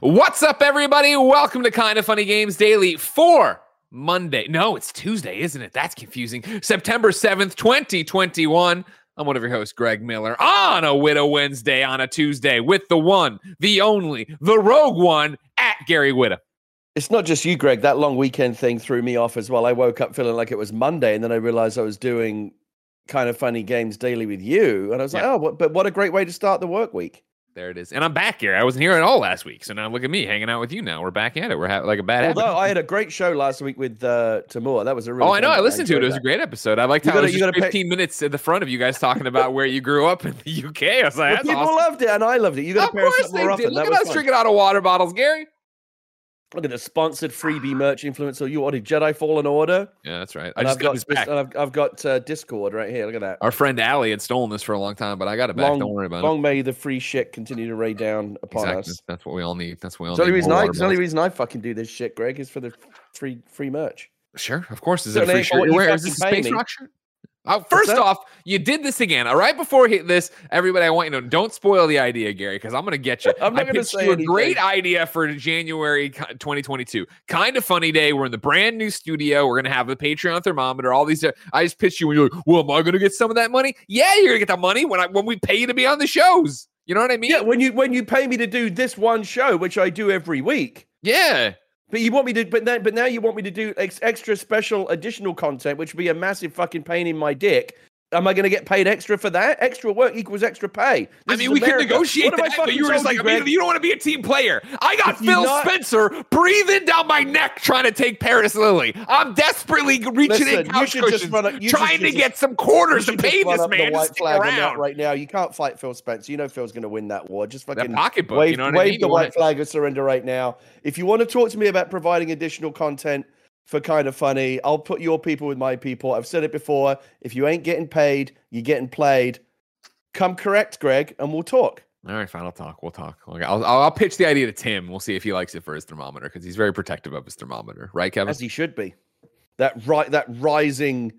What's up, everybody? Welcome to Kinda Funny Games Daily for Monday. No, it's Tuesday, isn't it? That's confusing. September 7th, 2021. I'm one of your hosts, Greg Miller, on a Whitta Wednesday on a Tuesday with the one, the only, the rogue one at Gary Whitta. It's not just you, Greg. That long weekend thing threw me off as well. I woke up feeling like it was Monday, and then I realized I was doing kind of funny games daily with you, and I was like, "Oh, but what a great way to start the work week!" There it is. And I'm back here. I wasn't here at all last week. So now look at me hanging out with you now. We're back at it. We're having like a bad habit. Although I had a great show last week with uh, Tamoor. That was a really Oh, I know. I listened to it. It was a great episode. I liked You how gotta- it was you just gotta pay- 15 minutes at the front of you guys talking about where you grew up in the UK. I was like, Well, people awesome. loved it, and I loved it. You got Of to pair us course up they more did. Look That at us fun. drinking out of water bottles, Gary. Look at the sponsored freebie merch influencer. You ordered Jedi Fallen Order, Yeah, that's right. I and just I've got got back. and I've, I've got uh, Discord right here. Look at that. Our friend Allie had stolen this for a long time, but I got it back. long, Don't worry about it. long may the free shit continue to rain down upon Exactly. us. That's what we all need. That's what we all It's the only need. reason I. the only reason I fucking do this shit, Greg, is for the free free merch. Sure, of course. Is So it a free shirt? what You're you wearing? Is this Space Rock shirt? Uh, first off, you did this again. All right, before hit this, everybody, I want you to know, don't spoil the idea, Gary, because I'm going to get you. I'm not gonna pitched say you a great idea for January 2022. Kind of funny day. We're in the brand new studio. We're going to have a Patreon thermometer. All these. uh, I just pitched you, and you're like, "Well, am I going to get some of that money?" Yeah, you're going to get the money when I when we pay you to be on the shows. You know what I mean? Yeah, when you when you pay me to do this one show, which I do every week, Yeah. But you want me to, but then but now you want me to do ex- extra special additional content, which would be a massive fucking pain in my dick. Am I going to get paid extra for that? Extra work equals extra pay. I This mean, is we can negotiate What that, but you were just like, you, I mean, you don't want to be a team player. I got Phil not- Spencer breathing down my neck trying to take Parris Lilly. I'm desperately reaching Listen, in you couch just cushions, run a- you trying should to get some quarters to pay this man to white stick flag around. right now. You can't fight Phil Spencer. You know Phil's going to win that war. Just fucking pocketbook, wave, you know what I mean? the You white flag of surrender right now. If you want to talk to me about providing additional content for kind of funny, I'll put your people with my people. I've said it before. If you ain't getting paid, you're getting played. Come correct, Greg, and we'll talk. All right, fine. I'll talk. We'll talk. Okay, I'll, I'll, I'll pitch the idea to Tim. We'll see if he likes it for his thermometer because he's very protective of his thermometer, right, Kevin? As he should be. That right, that rising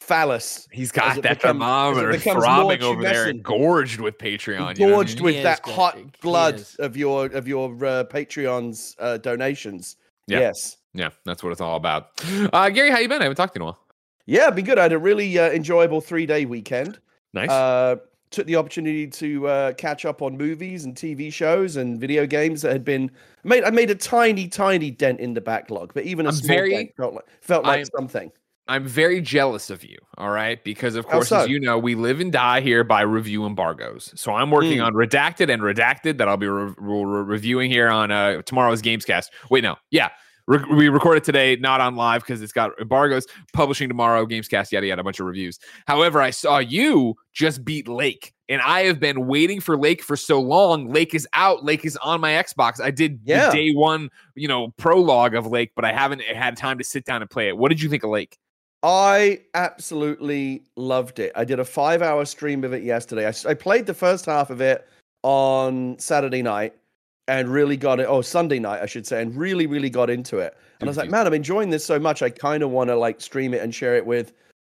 phallus. He's got that become- as thermometer throbbing over there, tumescent. and gorged with Patreon. you know I gorged mean? with He that is, hot blood of your of your uh, Patreon's uh, donations. Yeah. Yes. Yeah, that's what it's all about. Uh, Gary, how you been? I haven't talked to you in a while. Yeah, been good. I had a really uh, enjoyable three day weekend. Nice. Uh, took the opportunity to uh, catch up on movies and TV shows and video games that had been made. I made a tiny, tiny dent in the backlog, but even a I'm small very- dent felt like felt like I'm- something. I'm very jealous of you, all right? Because of course, as you know, we live and die here by review embargoes. So I'm working Mm. on Redacted and Redacted that I'll be re- re- reviewing here on uh, tomorrow's Gamescast. Wait, no, yeah, Re- we recorded today, not on live because it's got embargoes. Publishing tomorrow, Gamescast, yada yada, a bunch of reviews. However, I saw you just beat Lake, and I have been waiting for Lake for so long. Lake is out. Lake is on my Xbox. I did Yeah. the day one, you know, prologue of Lake, but I haven't had time to sit down and play it. What did you think of Lake? I absolutely loved it. I did a five hour stream of it yesterday. I played the first half of it on Saturday night and really got it. Oh, Sunday night, I should say, and really, really got into it. And I was like, man, I'm enjoying this so much. I kind of want to like stream it and share it with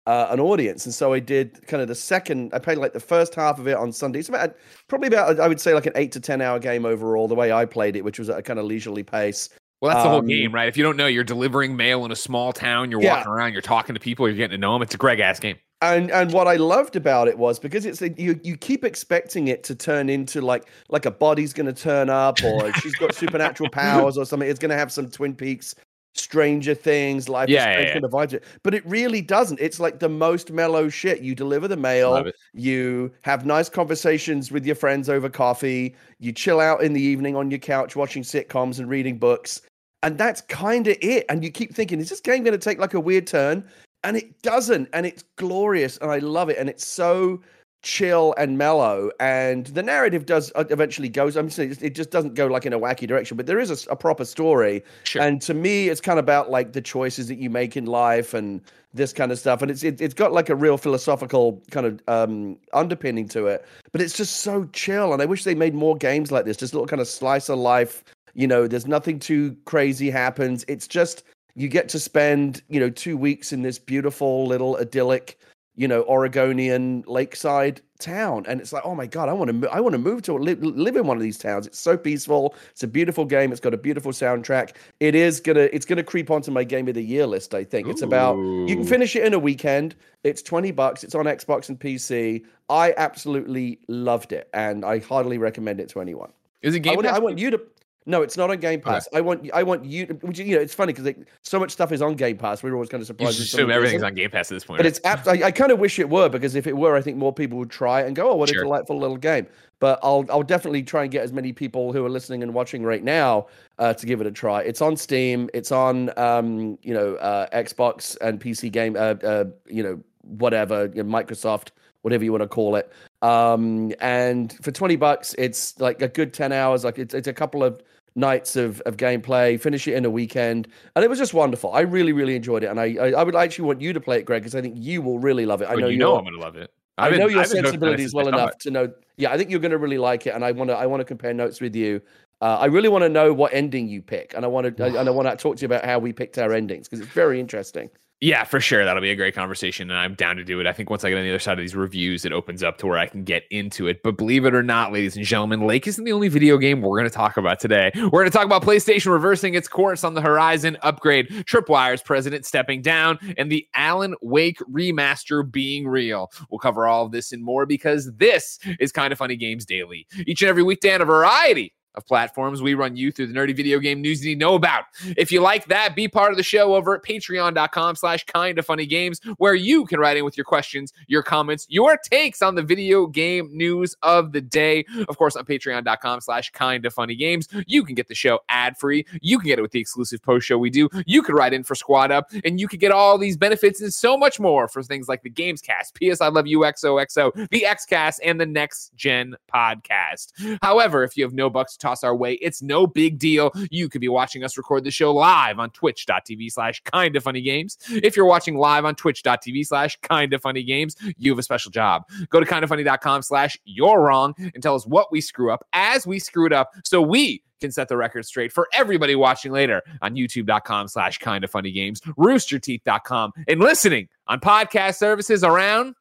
uh, an audience. And so I did kind of the second. I played like the first half of it on Sunday. It's about probably about I would say like an eight to ten hour game overall. The way I played it, which was at a kind of leisurely pace. Well, that's the whole Um, game, right? If you don't know, you're delivering mail in a small town. You're Yeah. walking around. You're talking to people. You're getting to know them. It's a Greg ass game. And and what I loved about it was because it's a, you you keep expecting it to turn into like like a body's going to turn up or she's got supernatural powers or something. It's going to have some Twin Peaks, Stranger Things, Life Yeah, is yeah, yeah. kind of. But it really doesn't. It's like the most mellow shit. You deliver the mail. You have nice conversations with your friends over coffee. You chill out in the evening on your couch watching sitcoms and reading books. And that's kind of it. And you keep thinking, is this game going to take like a weird turn? And it doesn't, and it's glorious, and I love it, and it's so chill and mellow and the narrative does uh, eventually goes i'm saying it just doesn't go like in a wacky direction but there is a, a proper story Sure. and to me it's kind of about like the choices that you make in life and this kind of stuff and it's it, it's got like a real philosophical kind of um underpinning to it but it's just so chill and i wish they made more games like this just little kind of slice of life you know there's nothing too crazy happens it's just you get to spend you know two weeks in this beautiful little idyllic you know Oregonian lakeside town, and it's like, oh my god, I want to, I want to move to live, live in one of these towns. It's so peaceful. It's a beautiful game. It's got a beautiful soundtrack. It is gonna, it's gonna creep onto my game of the year list. I think it's about. You can finish it in a weekend. It's twenty bucks. It's on Xbox and PC. I absolutely loved it, and I heartily recommend it to anyone. Is it I Game want, Pass? I want you to. No, it's not on Game Pass. I want I want you. To, which, you know, it's funny because so much stuff is on Game Pass. We're always kind of you surprised. just assume everything's on Game Pass at this point. But right? it's abs- I, I kind of wish it were because if it were, I think more people would try it and go, "Oh, what Sure. a delightful little game." But I'll I'll definitely try and get as many people who are listening and watching right now uh, to give it a try. It's on Steam. It's on um, you know uh, Xbox and PC game. Uh, uh, you know whatever you know, Microsoft, whatever you want to call it. Um, and for twenty bucks, it's like a good ten hours. Like it's it's a couple of nights of, of gameplay, finish it in a weekend, and it was just wonderful. I really, really enjoyed it, and I I, I would actually want you to play it, Greg, because I think you will really love it. I Oh, know you know I'm gonna love it. I I've been- know your I've been hooked on it sensibilities well enough it. to know. Yeah, I think you're going to really like it, and I want to I want to compare notes with you. Uh, I really want to know what ending you pick, and I want to and I want to talk to you about how we picked our endings because it's very interesting. Yeah, for sure. That'll be a great conversation, and I'm down to do it. I think once I get on the other side of these reviews, it opens up to where I can get into it. But believe it or not, ladies and gentlemen, Lake isn't the only video game we're going to talk about today. We're going to talk about PlayStation reversing its course on the horizon, upgrade, Tripwire's president stepping down, and the Alan Wake remaster being real. We'll cover all of this and more because this is Kinda Funny Games Daily. Each and every weekday on a variety of platforms. We run you through the nerdy video game news you need to know about. If you like that, be part of the show over at patreon.com slash kind of funny games, where you can write in with your questions, your comments, your takes on the video game news of the day. Of course, on patreon.com slash kind of funny games, you can get the show ad free. You can get it with the exclusive post show we do. You can write in for Squad Up, and you can get all these benefits and so much more for things like the Games Cast, PS I Love You XOXO, the Xcast, and the Next Gen podcast. However, if you have no bucks to toss our way, it's no big deal. You could be watching us record the show live on twitch.tv slash kind of funny games. If you're watching live on twitch.tv slash kind of funny games, you have a special job. Go to kindafunny.com slash you're wrong and tell us what we screw up as we screw it up so we can set the record straight for everybody watching later on youtube.com slash kind of funny games, roosterteeth.com, and listening on podcast services around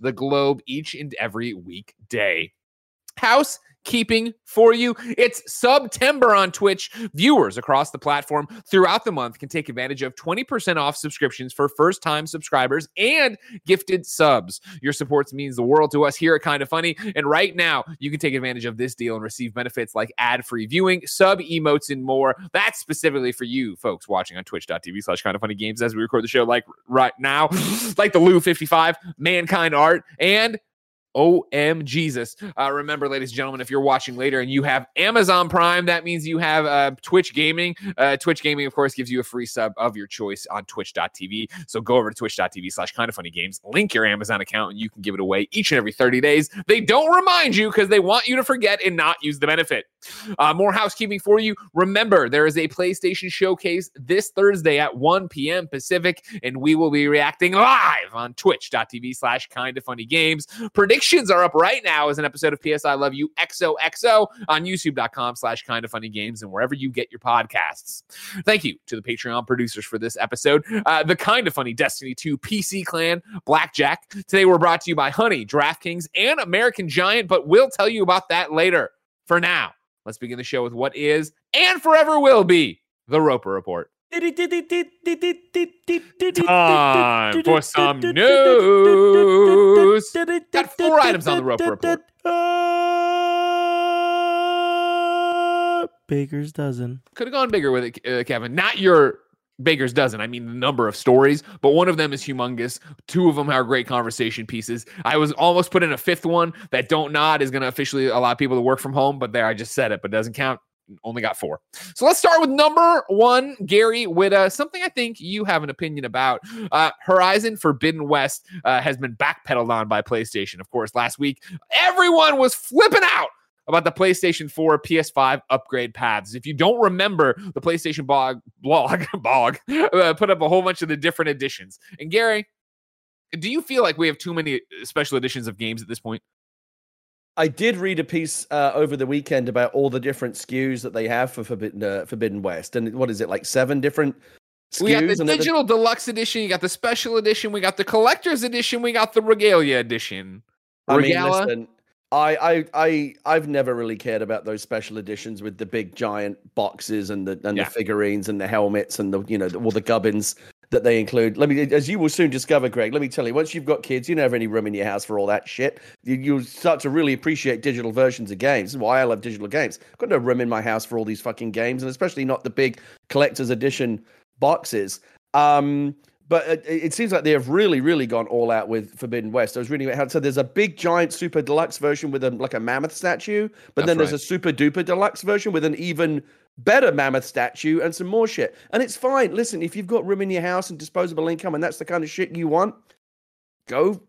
the globe each and every weekday. Housekeeping for you. It's September on Twitch. Viewers across the platform throughout the month can take advantage of 20% off subscriptions for first time subscribers and gifted subs. Your support means the world to us here at Kinda Funny. And right now, you can take advantage of this deal and receive benefits like ad free viewing, sub emotes, and more. That's specifically for you folks watching on twitch.tv slash kind of funny games as we record the show, like right now, like the Lou 55, Mankind Art, and OM Jesus. Uh, remember, ladies and gentlemen, if you're watching later and you have Amazon Prime, that means you have uh, Twitch Gaming. Uh, Twitch Gaming, of course, gives you a free sub of your choice on twitch.tv. So go over to twitch.tv slash kind of funny games, link your Amazon account, and you can give it away each and every 30 days. They don't remind you because they want you to forget and not use the benefit. Uh, more housekeeping for you. Remember, there is a PlayStation showcase this Thursday at 1 p.m. Pacific, and we will be reacting live on twitch.tv slash kind of funny games. Predictions are up right now as an episode of PS I Love You XOXO on youtube.com slash kind of funny games and wherever you get your podcasts. Thank you to the Patreon producers for this episode. Uh, the kind of funny Destiny 2 PC clan, Blackjack. Today we're brought to you by Honey, DraftKings, and American Giant, but we'll tell you about that later. For now, let's begin the show with what is and forever will be the Roper Report. Time for some news. Got four items on the Roper Report. Baker's dozen. Could have gone bigger with it, uh, Kevin. Not your Baker's dozen. I mean, the number of stories, but one of them is humongous. Two of them are great conversation pieces. I was almost put in a fifth one that Dontnod is going to officially allow people to work from home, but there I just said it, but doesn't count. Only got four. So let's start with number one, Gary Whitta. Something I think you have an opinion about. Uh, Horizon Forbidden West uh, has been backpedaled on by PlayStation. Of course, last week everyone was flipping out about the PlayStation 4 PS5 upgrade paths. If you don't remember, the PlayStation blog blog blog uh, put up a whole bunch of the different editions. And Gary, do you feel like we have too many special editions of games at this point? I did read a piece uh, over the weekend about all the different SKUs that they have for Forbidden uh, Forbidden West, and what is it like seven different SKUs? We got the digital the... deluxe edition, you got the special edition, we got the collector's edition, we got the regalia edition. Regala. I mean, listen, I, I, I, I've never really cared about those special editions with the big giant boxes and the and yeah. the figurines and the helmets and the you know the, all the gubbins that they include. Let me, as you will soon discover, Greg. Let me tell you, once you've got kids, you don't have any room in your house for all that shit. You, you'll start to really appreciate digital versions of games. This is why I love digital games. I've got no room in my house for all these fucking games, and especially not the big collector's edition boxes. Um, but it, it, seems like they have really, really gone all out with Forbidden West. I was reading about how so there's a big giant super deluxe version with a like a mammoth statue, but That's then there's right. a super duper deluxe version with an even better mammoth statue and some more shit. And it's fine. Listen, if you've got room in your house and disposable income and that's the kind of shit you want, go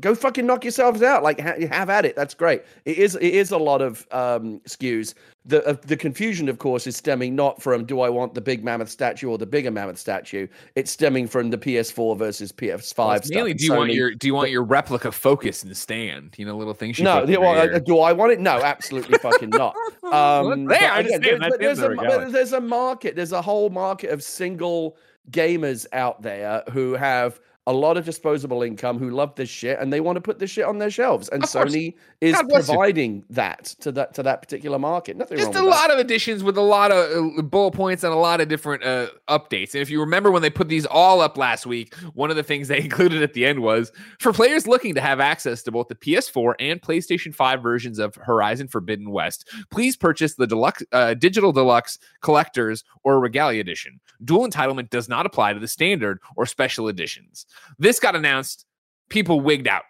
go fucking knock yourselves out. Like ha- have at it. That's great. It is it is a lot of um, SKUs. The uh, the confusion, of course, is stemming not from do I want the big mammoth statue or the bigger mammoth statue. It's stemming from the PS4 versus PS5. Well, mainly, do you Sony. want your do you want your replica focus in the stand? You know, little things. no, well, uh, do I want it? No, absolutely fucking not. Um, there, I again, there's, there's, a, there's a market. There's a whole market of single gamers out there who have a lot of disposable income who love this shit and they want to put this shit on their shelves. And Sony is providing you. that to that to that particular market. Nothing wrong. Just a lot that. of additions with a lot of uh, bullet points and a lot of different uh, updates. And if you remember when they put these all up last week, one of the things they included at the end was for players looking to have access to both the PS4 and PlayStation 5 versions of Horizon Forbidden West, please purchase the deluxe uh, digital deluxe collectors or regalia edition. Dual entitlement does not apply to the standard or special editions. This got announced, people wigged out.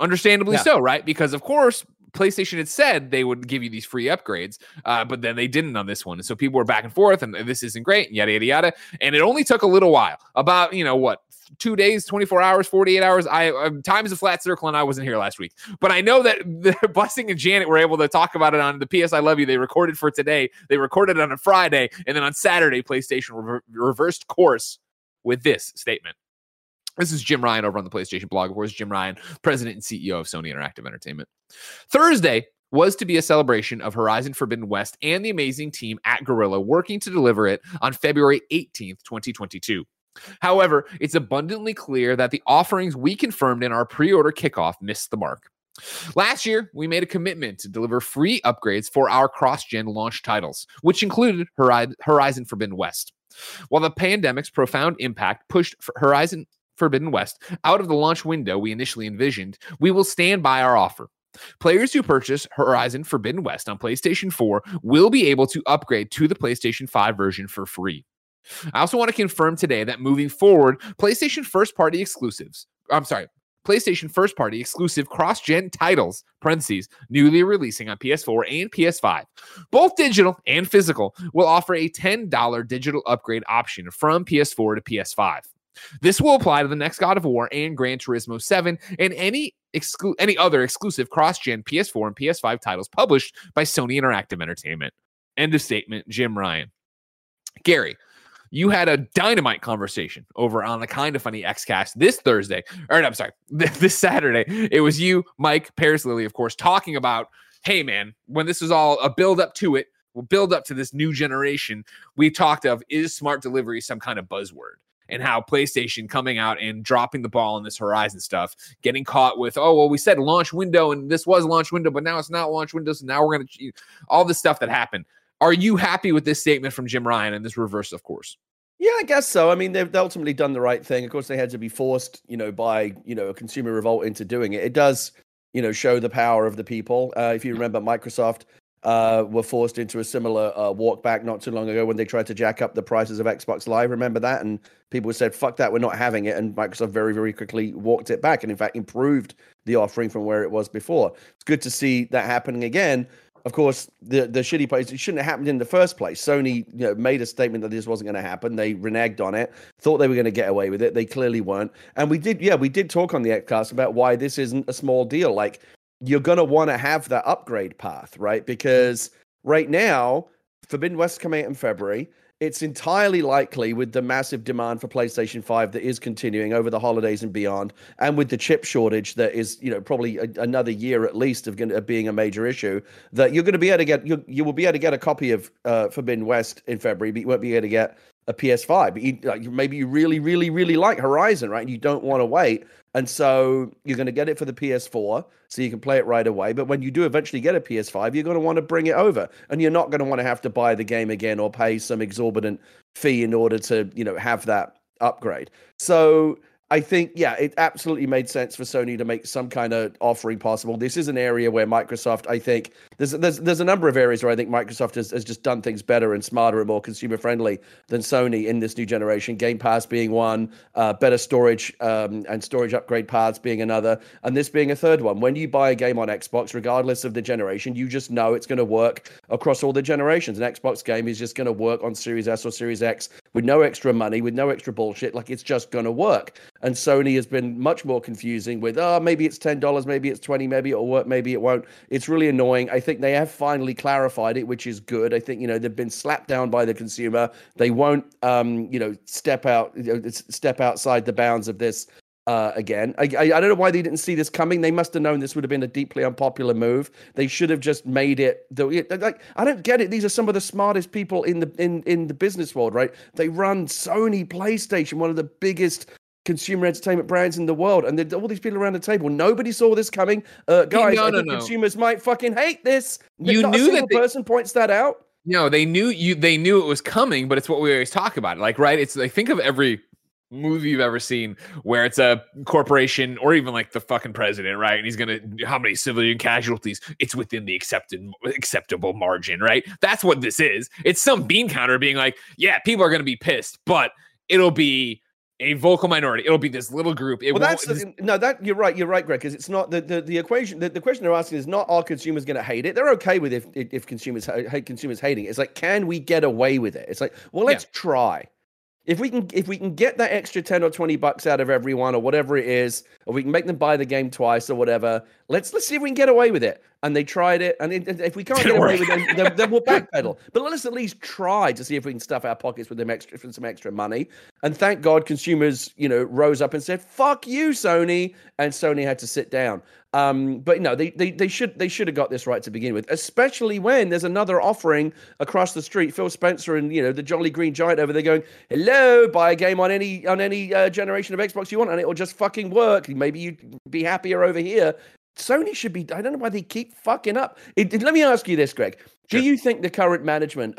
Understandably yeah. so, right? Because of course, PlayStation had said they would give you these free upgrades, uh, but then they didn't on this one. And so people were back and forth, and this isn't great, and yada yada yada. And it only took a little while, about you know what, two days, twenty four hours, forty eight hours. I uh, time is a flat circle, and I wasn't here last week, but I know that the Blessing and Janet were able to talk about it on the PS I Love You. They recorded for today. They recorded it on a Friday, and then on Saturday, PlayStation re- reversed course with this statement. This is Jim Ryan over on the PlayStation blog. Of course, Jim Ryan, president and CEO of Sony Interactive Entertainment. Thursday was to be a celebration of Horizon Forbidden West and the amazing team at Guerrilla working to deliver it on February 18th, 2022. However, it's abundantly clear that the offerings we confirmed in our pre order kickoff missed the mark. Last year, we made a commitment to deliver free upgrades for our cross gen launch titles, which included Horizon Forbidden West. While the pandemic's profound impact pushed Horizon Forbidden West out of the launch window we initially envisioned, we will stand by our offer. Players who purchase Horizon Forbidden West on PlayStation 4 will be able to upgrade to the PlayStation 5 version for free. I also want to confirm today that moving forward, PlayStation first party exclusives, I'm sorry, PlayStation first party exclusive cross gen titles, parentheses, newly releasing on PS4 and PS5, both digital and physical, will offer a $10 digital upgrade option from PS4 to PS5. This will apply to the next God of War and Gran Turismo 7 and any exclu- any other exclusive cross-gen PS4 and PS5 titles published by Sony Interactive Entertainment. End of statement, Jim Ryan. Gary, you had a dynamite conversation over on the kind of funny XCast this Thursday, or no, I'm sorry, this Saturday. It was you, Mike, Parris Lilly, of course, talking about, hey man, when this was all a build up to it, we'll build up to this new generation. We talked of is smart delivery some kind of buzzword? And how PlayStation coming out and dropping the ball on this Horizon stuff, getting caught with, oh, well, we said launch window and this was launch window, but now it's not launch window. So now we're going to all this stuff that happened. Are you happy with this statement from Jim Ryan and this reverse of course? Yeah, I guess so. I mean, they've ultimately done the right thing. Of course, they had to be forced, you know, by you know a consumer revolt into doing it. It does, you know, show the power of the people. Uh, if you remember, Microsoft uh, were forced into a similar uh, walk back not too long ago when they tried to jack up the prices of Xbox Live. Remember that? And people said, fuck that, we're not having it. And Microsoft very, very quickly walked it back and, in fact, improved the offering from where it was before. It's good to see that happening again. of course, the the shitty place it shouldn't have happened in the first place. Sony, you know, made a statement that this wasn't going to happen. They reneged on it, thought they were going to get away with it. They clearly weren't. And we did, yeah, we did talk on the Xcast about why this isn't a small deal. Like you're going to want to have that upgrade path, right? Because right now, Forbidden West coming out in February it's entirely likely with the massive demand for PlayStation 5 that is continuing over the holidays and beyond, and with the chip shortage that is, you know, probably a, another year at least of, of, being a major issue, that you're going to be able to get, you, you will be able to get a copy of uh, Forbidden West in February, but you won't be able to get a PS5. But you, like, maybe you really, really, really like Horizon, right? And you don't want to wait. And so you're going to get it for the PS4 so you can play it right away. But when you do eventually get a PS5, you're going to want to bring it over. And you're not going to want to have to buy the game again or pay some exorbitant fee in order to, you know, have that upgrade. So I think, yeah, it absolutely made sense for Sony to make some kind of offering possible. This is an area where Microsoft, I think, there's there's there's a number of areas where I think Microsoft has, has just done things better and smarter and more consumer friendly than Sony in this new generation. Game Pass being one, uh, better storage um, and storage upgrade paths being another, and this being a third one. When you buy a game on Xbox, regardless of the generation, you just know it's going to work across all the generations. An Xbox game is just going to work on Series S or Series X with no extra money, with no extra bullshit. Like it's just going to work. And Sony has been much more confusing with, oh, maybe it's $10, maybe it's 20 maybe it'll work, maybe it won't. It's really annoying. I think they have finally clarified it, which is good. I think, you know, they've been slapped down by the consumer. They won't, um, you know, step out, step outside the bounds of this uh, again. I, I, I don't know why they didn't see this coming. They must have known this would have been a deeply unpopular move. They should have just made it. The, like I don't get it. These are some of the smartest people in the in in the business world, right? They run Sony, PlayStation, one of the biggest consumer entertainment brands in the world, and all these people around the table. Nobody saw this coming. Uh, guys, no, no, no. consumers might fucking hate this. You Not knew that the person points that out. No, they knew you. They knew it was coming, but it's what we always talk about. Like, right? It's like think of every movie you've ever seen where it's a corporation or even like the fucking president, right? And he's gonna how many civilian casualties? It's within the accepted acceptable margin, right? That's what this is. It's some bean counter being like, yeah, people are gonna be pissed, but it'll be a vocal minority. It'll be this little group. It well, that's uh, this, no, that you're right. You're right, Greg. Because it's not the, the, the equation. The, the question they're asking is not are consumers going to hate it? They're okay with if if consumers hate consumers hating it. It's like can we get away with it? It's like well, let's yeah. try. If we can if we can get that extra 10 or 20 bucks out of everyone or whatever it is, or we can make them buy the game twice or whatever, let's let's see if we can get away with it. And they tried it, and if we can't get away with it, then, then, we'll backpedal. But let's at least try to see if we can stuff our pockets with them extra for some extra money. And thank God, consumers, you know, rose up and said, "Fuck you, Sony," and Sony had to sit down. Um, but no, they, they they should they should have got this right to begin with, especially when there's another offering across the street. Phil Spencer and you know the Jolly Green Giant over there going, "Hello, buy a game on any on any uh, generation of Xbox you want, and it will just fucking work. Maybe you'd be happier over here." Sony should be. I don't know why they keep fucking up. It, it, let me ask you this, Greg. Do you think the current management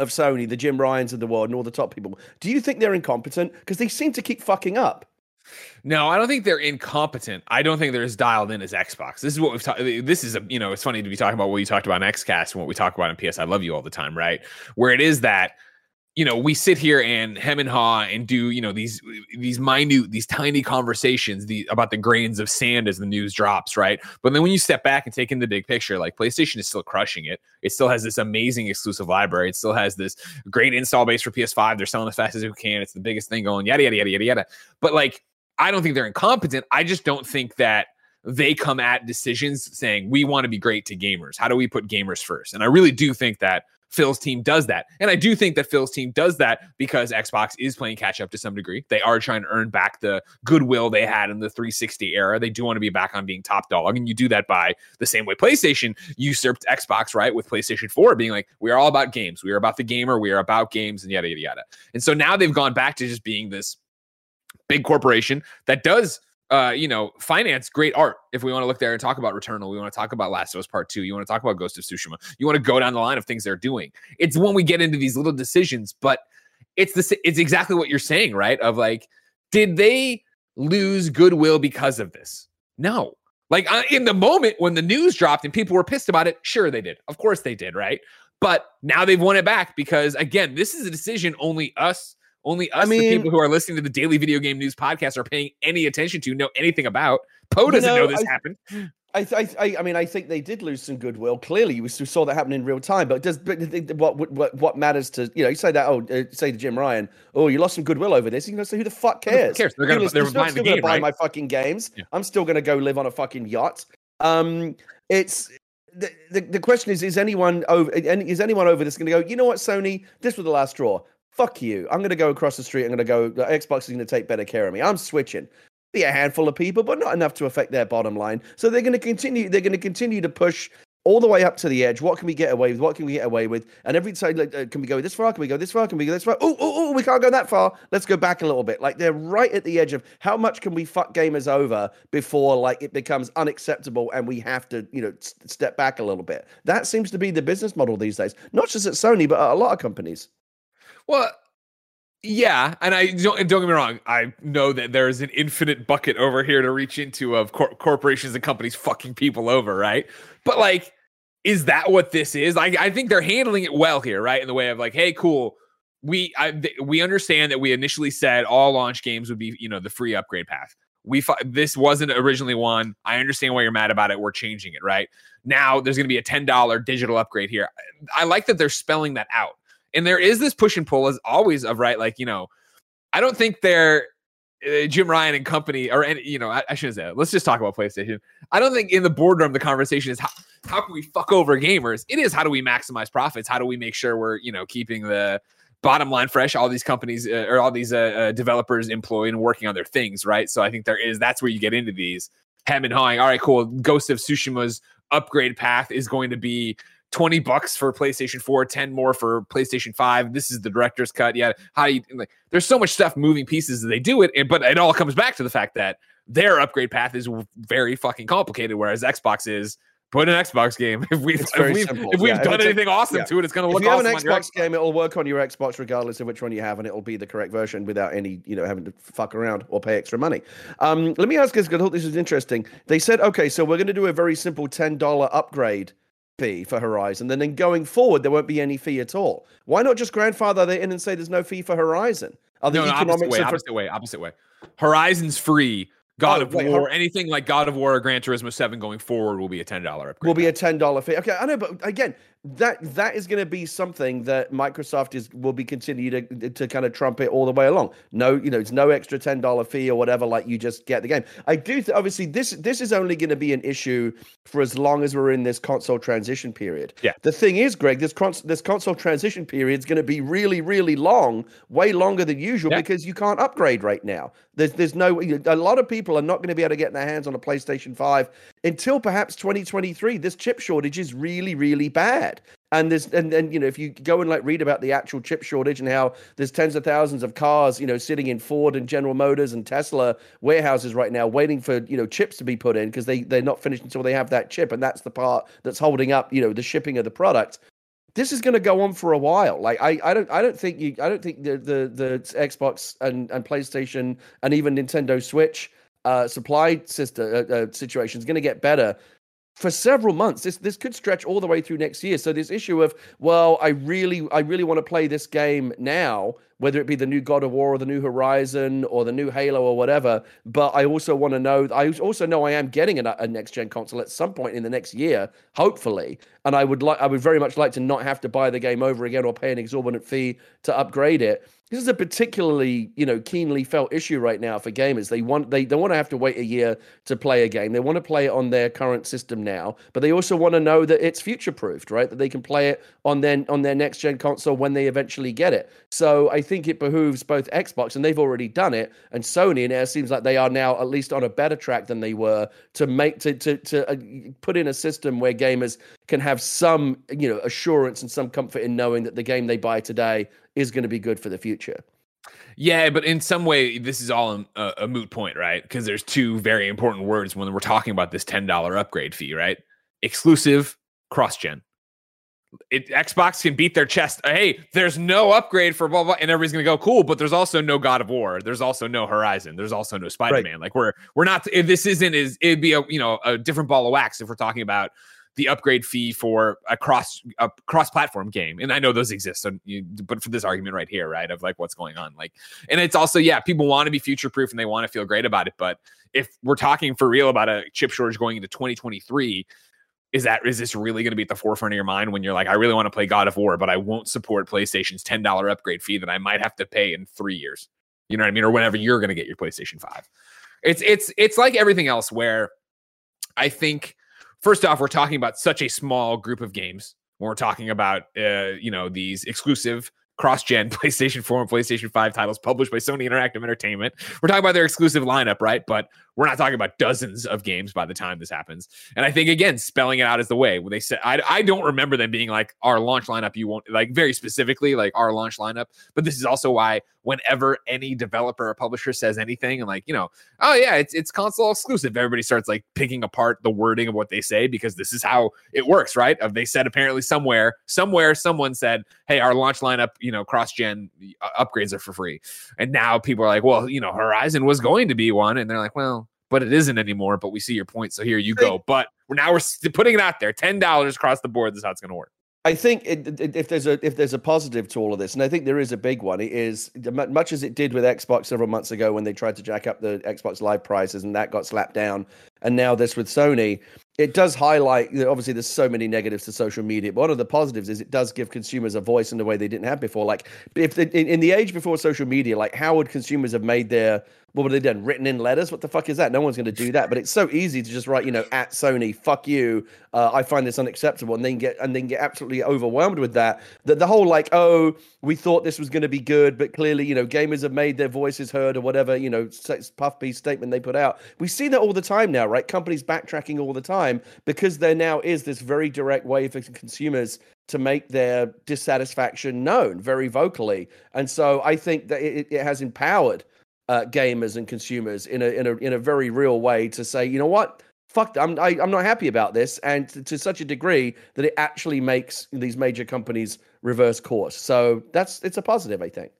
of Sony, the Jim Ryans of the world, and all the top people, do you think they're incompetent? Because they seem to keep fucking up. No, I don't think they're incompetent. I don't think they're as dialed in as Xbox. This is what we've talked. This is a you know, it's funny to be talking about what you talked about in XCast and what we talk about in PS. I love you all the time, right? Where it is that you know we sit here and hem and haw and do you know these these minute these tiny conversations the, about the grains of sand as the news drops right but then when you step back and take in the big picture like playstation is still crushing it it still has this amazing exclusive library it still has this great install base for ps5 they're selling as fast as we can it's the biggest thing going yada yada yada yada yada but like I don't think they're incompetent. I just don't think that they come at decisions saying we want to be great to gamers. How do we put gamers first? And I really do think that Phil's team does that. And I do think that Phil's team does that because Xbox is playing catch up to some degree. They are trying to earn back the goodwill they had in the 360 era. They do want to be back on being top dog. I And you do that by the same way PlayStation usurped Xbox, right? With PlayStation 4 being like, we are all about games. We are about the gamer. We are about games and yada, yada, yada. And so now they've gone back to just being this big corporation that does uh, you know, finance great art. If we want to look there and talk about Returnal, we want to talk about Last of Us Part Two. You want to talk about Ghost of Tsushima. You want to go down the line of things they're doing. It's when we get into these little decisions, but it's the it's exactly what you're saying, right? Of like, did they lose goodwill because of this? No. Like uh, in the moment when the news dropped and people were pissed about it, sure they did. Of course they did, right? But now they've won it back because again, this is a decision only us only us, I mean, the people who are listening to the daily video game news podcast, are paying any attention to, know anything about. Poe doesn't you know, know this I, happened. I, th- I, I mean, I think they did lose some goodwill. Clearly, we saw that happen in real time. But does but what what what matters to you know? You say that oh, uh, say to Jim Ryan, oh, you lost some goodwill over this. You know, say who the fuck cares? Who cares? They're gonna they're still, buying still the game, gonna buy right? my fucking games. Yeah. I'm still gonna go live on a fucking yacht. Um, it's the, the, the question is: Is anyone over? Is anyone over this going to go? You know what, Sony? This was the last straw. Fuck you. I'm going to go across the street. I'm going to go. Xbox is going to take better care of me. I'm switching. Be a handful of people, but not enough to affect their bottom line. So they're going to continue. They're going to continue to push all the way up to the edge. What can we get away with? What can we get away with? And every time, like, uh, can we go this far? Can we go this far? Can we go this far? Oh, oh, oh, we can't go that far. Let's go back a little bit. Like they're right at the edge of how much can we fuck gamers over before like it becomes unacceptable and we have to, you know, s- step back a little bit. That seems to be the business model these days, not just at Sony, but at a lot of companies. Well, yeah, and I don't and don't get me wrong. I know that there is an infinite bucket over here to reach into of cor- corporations and companies fucking people over, right? But like, is that what this is? I I think they're handling it well here, right? In the way of like, hey, cool. We I, th- we understand that we initially said all launch games would be you know the free upgrade path. We this wasn't originally one. I understand why you're mad about it. We're changing it, right? Now there's going to be a ten dollar digital upgrade here. I like that they're spelling that out and there is this push and pull as always of right like you know i don't think they're uh, jim ryan and company or any you know I, I shouldn't say that. let's just talk about playstation. I don't think in the boardroom the conversation is how, how can we fuck over gamers? It is how do we maximize profits? How do we make sure we're you know keeping the bottom line fresh? All these companies uh, or all these uh, uh, developers employed and working on their things right? So i think there is that's where you get into these hem and hawing all right cool ghost of tsushima's upgrade path is going to be 20 bucks for PlayStation 4, 10 more for PlayStation 5. This is the director's cut. Yeah. How do you like there's so much stuff moving pieces that they do it, and, but it all comes back to the fact that their upgrade path is very fucking complicated, whereas Xbox is put an Xbox game. If we've if we've, if we've Yeah, done it's a- anything awesome yeah. to it, it's gonna look. If you have awesome an on your Xbox game, it'll work on your Xbox regardless of which one you have, and it'll be the correct version without any, you know, having to fuck around or pay extra money. Um, let me ask this because I thought this was interesting. They said, okay, so we're going to do a very simple ten dollar upgrade fee for Horizon, then then going forward there won't be any fee at all. Why not just grandfather that in and say there's no fee for Horizon? Are the No, no, opposite way, opposite way, opposite way. Horizon's free. God Oh, of wait, War, Hor- anything like God of War or Gran Turismo 7 going forward will be a $10 upgrade. will be a ten dollar fee. Okay, I know, but again, that that is going to be something that Microsoft is will be continue to to kind of trumpet all the way along. No, you know, it's no extra ten dollar fee or whatever. Like you just get the game. I do th- obviously this this is only going to be an issue for as long as we're in this console transition period. Yeah. The thing is, Greg, this cons- this console transition period is going to be really really long, way longer than usual Yeah. because you can't upgrade right now. There's there's no a lot of people are not going to be able to get their hands on a PlayStation 5 until perhaps 2023. This chip shortage is really really bad. And there's and, and you know if you go and like read about the actual chip shortage and how there's tens of thousands of cars you know sitting in Ford and General Motors and Tesla warehouses right now waiting for you know chips to be put in because they they're not finished until they have that chip and that's the part that's holding up you know the shipping of the product this is going to go on for a while. Like I, I don't, I don't think you, I don't think the the, the Xbox and, and PlayStation and even Nintendo Switch uh, supply system uh, uh, situation is going to get better for several months. This this could stretch all the way through next year. So this issue of well, I really, I really want to play this game now, whether it be the new God of War or the new Horizon or the new Halo or whatever. But I also want to know. I also know I am getting a, a next gen console at some point in the next year, hopefully. And I would like, I would very much like to not have to buy the game over again or pay an exorbitant fee to upgrade it. This is a particularly, you know, keenly felt issue right now for gamers. They want, they don't want to have to wait a year to play a game. They want to play it on their current system now, but they also want to know that it's future proofed, right? That they can play it on their on their next gen console when they eventually get it. So I think it behooves both Xbox, and they've already done it, and Sony, and it seems like they are now at least on a better track than they were to make to to to uh, put in a system where gamers can have some you know assurance and some comfort in knowing that the game they buy today is going to be good for the future. Yeah, but in some way, this is all a, a moot point, right? Because there's two very important words when we're talking about this ten dollar upgrade fee, right? Exclusive, cross gen. Xbox can beat their chest. Hey, there's no upgrade for blah blah, and everybody's gonna go cool. But there's also no God of War. There's also no Horizon. There's also no Spider Man. Like we're we're not. If this isn't is it'd be a you know a different ball of wax if we're talking about the upgrade fee for a cross a cross platform game. And I know those exist, so you, but for this argument right here, right, of like what's going on, like, and it's also yeah, people want to be future proof and they want to feel great about it, but if we're talking for real about a chip shortage going into 2023 is that is this really going to be at the forefront of your mind when you're like i really want to play god of war but i won't support playstation's $10 upgrade fee that i might have to pay in three years you know what i mean or whenever you're going to get your playstation 5 it's it's it's like everything else where i think first off we're talking about such a small group of games when we're talking about uh, you know these exclusive cross-gen PlayStation 4 and PlayStation 5 titles published by Sony Interactive Entertainment. We're talking about their exclusive lineup, right? But we're not talking about dozens of games by the time this happens. And I think again, spelling it out is the way. When they said, I, I don't remember them being like our launch lineup. You won't like very specifically like our launch lineup. But this is also why whenever any developer or publisher says anything, and like you know, oh yeah, it's it's console exclusive. Everybody starts like picking apart the wording of what they say because this is how it works, right? They said apparently somewhere, somewhere, someone said, hey, our launch lineup, you know, cross gen uh, upgrades are for free, and now people are like, well, you know, Horizon was going to be one, and they're like, well but it isn't anymore. But we see your point. So here you go. But now we're putting it out there $10 across the board. This is how it's going to work. I think it, it, if there's a if there's a positive to all of this, and I think there is a big one, it is much as it did with Xbox several months ago when they tried to jack up the Xbox Live prices and that got slapped down, and now this with Sony, it does highlight. Obviously, there's so many negatives to social media, but one of the positives is it does give consumers a voice in a way they didn't have before. Like if the, in, in the age before social media, like how would consumers have made their what would they done? Written in letters? What the fuck is that? No one's going to do that. But it's so easy to just write, you know, at Sony, fuck you. Uh, I find this unacceptable, and then get and then get absolutely overwhelmed with that. That the whole like, oh, we thought this was going to be good, but clearly, you know, gamers have made their voices heard or whatever, you know, puff piece statement they put out. We see that all the time now, right? Companies backtracking all the time because there now is this very direct way for consumers to make their dissatisfaction known very vocally. And so I think that it, it has empowered uh, gamers and consumers in a in a in a very real way to say, you know what, fuck, I'm I, am i am not happy about this, and to, to, such a degree that it actually makes these major companies reverse course. So that's it's a positive, I think.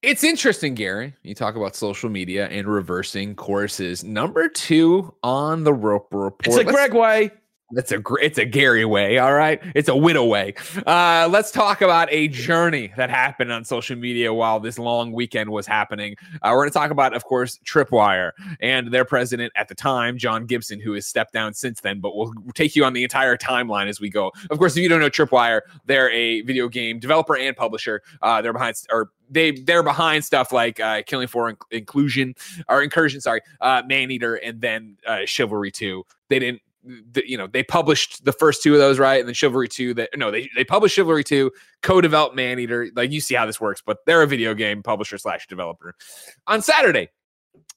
It's interesting, Gary. You talk about social media and reversing courses. Number two on the Roper Report. It's a Greg way. It's a it's a Gary way, all right. It's a Whitta way. Uh, let's talk about a journey that happened on social media while this long weekend was happening. Uh, we're going to talk about, of course, Tripwire and their president at the time, John Gibson, who has stepped down since then. But we'll take you on the entire timeline as we go. Of course, if you don't know Tripwire, they're a video game developer and publisher. Uh, they're behind or they they're behind stuff like uh, Killing Floor Inc- Inclusion or Incursion, sorry, uh, Maneater, and then uh, Chivalry Two. They didn't the, you know they published the first two of those right? And then chivalry 2 that no they, they published chivalry 2 co-developed maneater like you see how this works but they're a video game publisher slash developer. On saturday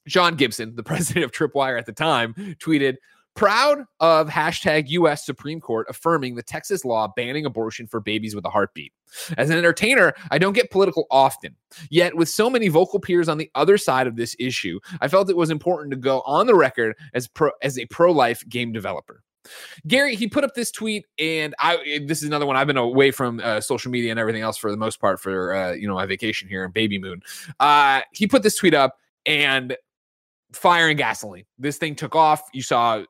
john gibson the president of tripwire at the time tweeted proud of hashtag US Supreme Court affirming the Texas law banning abortion for babies with a heartbeat. As an entertainer, I don't get political often. Yet, with so many vocal peers on the other side of this issue, I felt it was important to go on the record as pro, as a pro-life game developer. Gary, he put up this tweet, and I this is another one. I've been away from uh, social media and everything else for the most part for uh, you know my vacation here in Baby Moon. Uh, he put this tweet up, and fire and gasoline. This thing took off. You saw uh,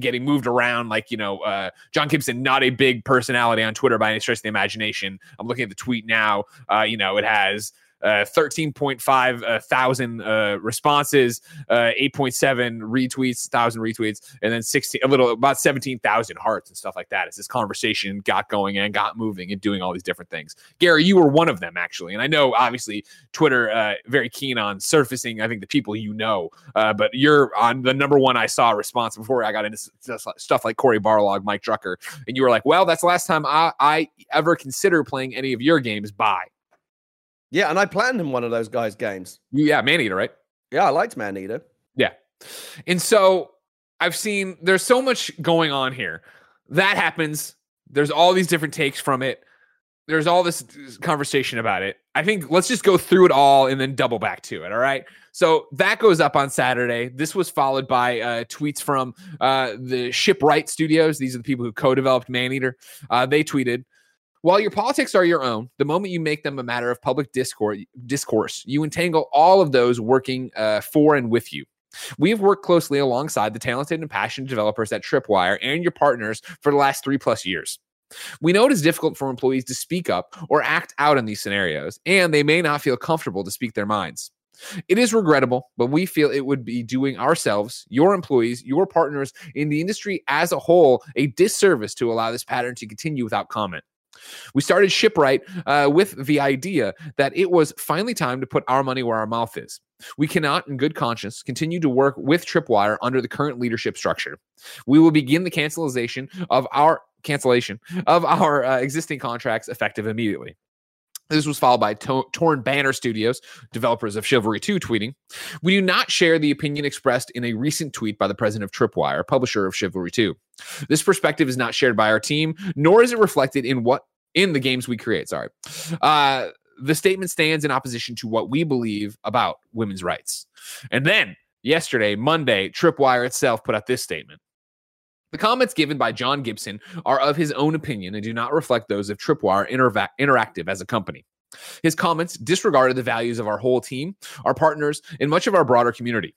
getting moved around like, you know, uh, John Gibson, not a big personality on Twitter by any stretch of the imagination. I'm looking at the tweet now. Uh, you know, it has uh, 13.5 uh, thousand uh, responses, uh, 8.7 retweets, thousand retweets, and then 16, a little about 17,000 hearts and stuff like that. As this conversation got going and got moving and doing all these different things. Gary, you were one of them actually, and I know obviously Twitter uh, very keen on surfacing. I think the people you know, uh, but you're on the number one I saw response before I got into stuff like Cory Barlog, Mike Drucker, and you were like, "Well, that's the last time I, I ever consider playing any of your games." Bye. Yeah, and I planned him one of those guys' games. Yeah, Maneater, right? Yeah, I liked Maneater. Yeah. And so I've seen there's so much going on here. That happens. There's all these different takes from it. There's all this conversation about it. I think let's just go through it all and then double back to it. All right. So that goes up on Saturday. This was followed by uh, tweets from uh, the Shipwright Studios. These are the people who co developed Maneater. Uh, they tweeted, while your politics are your own, the moment you make them a matter of public discourse, discourse you entangle all of those working uh, for and with you. We have worked closely alongside the talented and passionate developers at Tripwire and your partners for the last three plus years. We know it is difficult for employees to speak up or act out in these scenarios, and they may not feel comfortable to speak their minds. It is regrettable, but we feel it would be doing ourselves, your employees, your partners in the industry as a whole a disservice to allow this pattern to continue without comment. We started Shipwright uh, with the idea that it was finally time to put our money where our mouth is. We cannot, in good conscience, continue to work with Tripwire under the current leadership structure. We will begin the cancellation of our cancellation of our uh, existing contracts effective immediately. This was followed by to- Torn Banner Studios, developers of Chivalry 2, tweeting We do not share the opinion expressed in a recent tweet by the president of Tripwire, publisher of Chivalry 2. This perspective is not shared by our team, nor is it reflected in what in the games we create. Sorry. Uh, the statement stands in opposition to what we believe about women's rights. And then yesterday, Monday, Tripwire itself put out this statement. The comments given by John Gibson are of his own opinion and do not reflect those of Tripwire Interva- Interactive as a company. His comments disregarded the values of our whole team, our partners, and much of our broader community.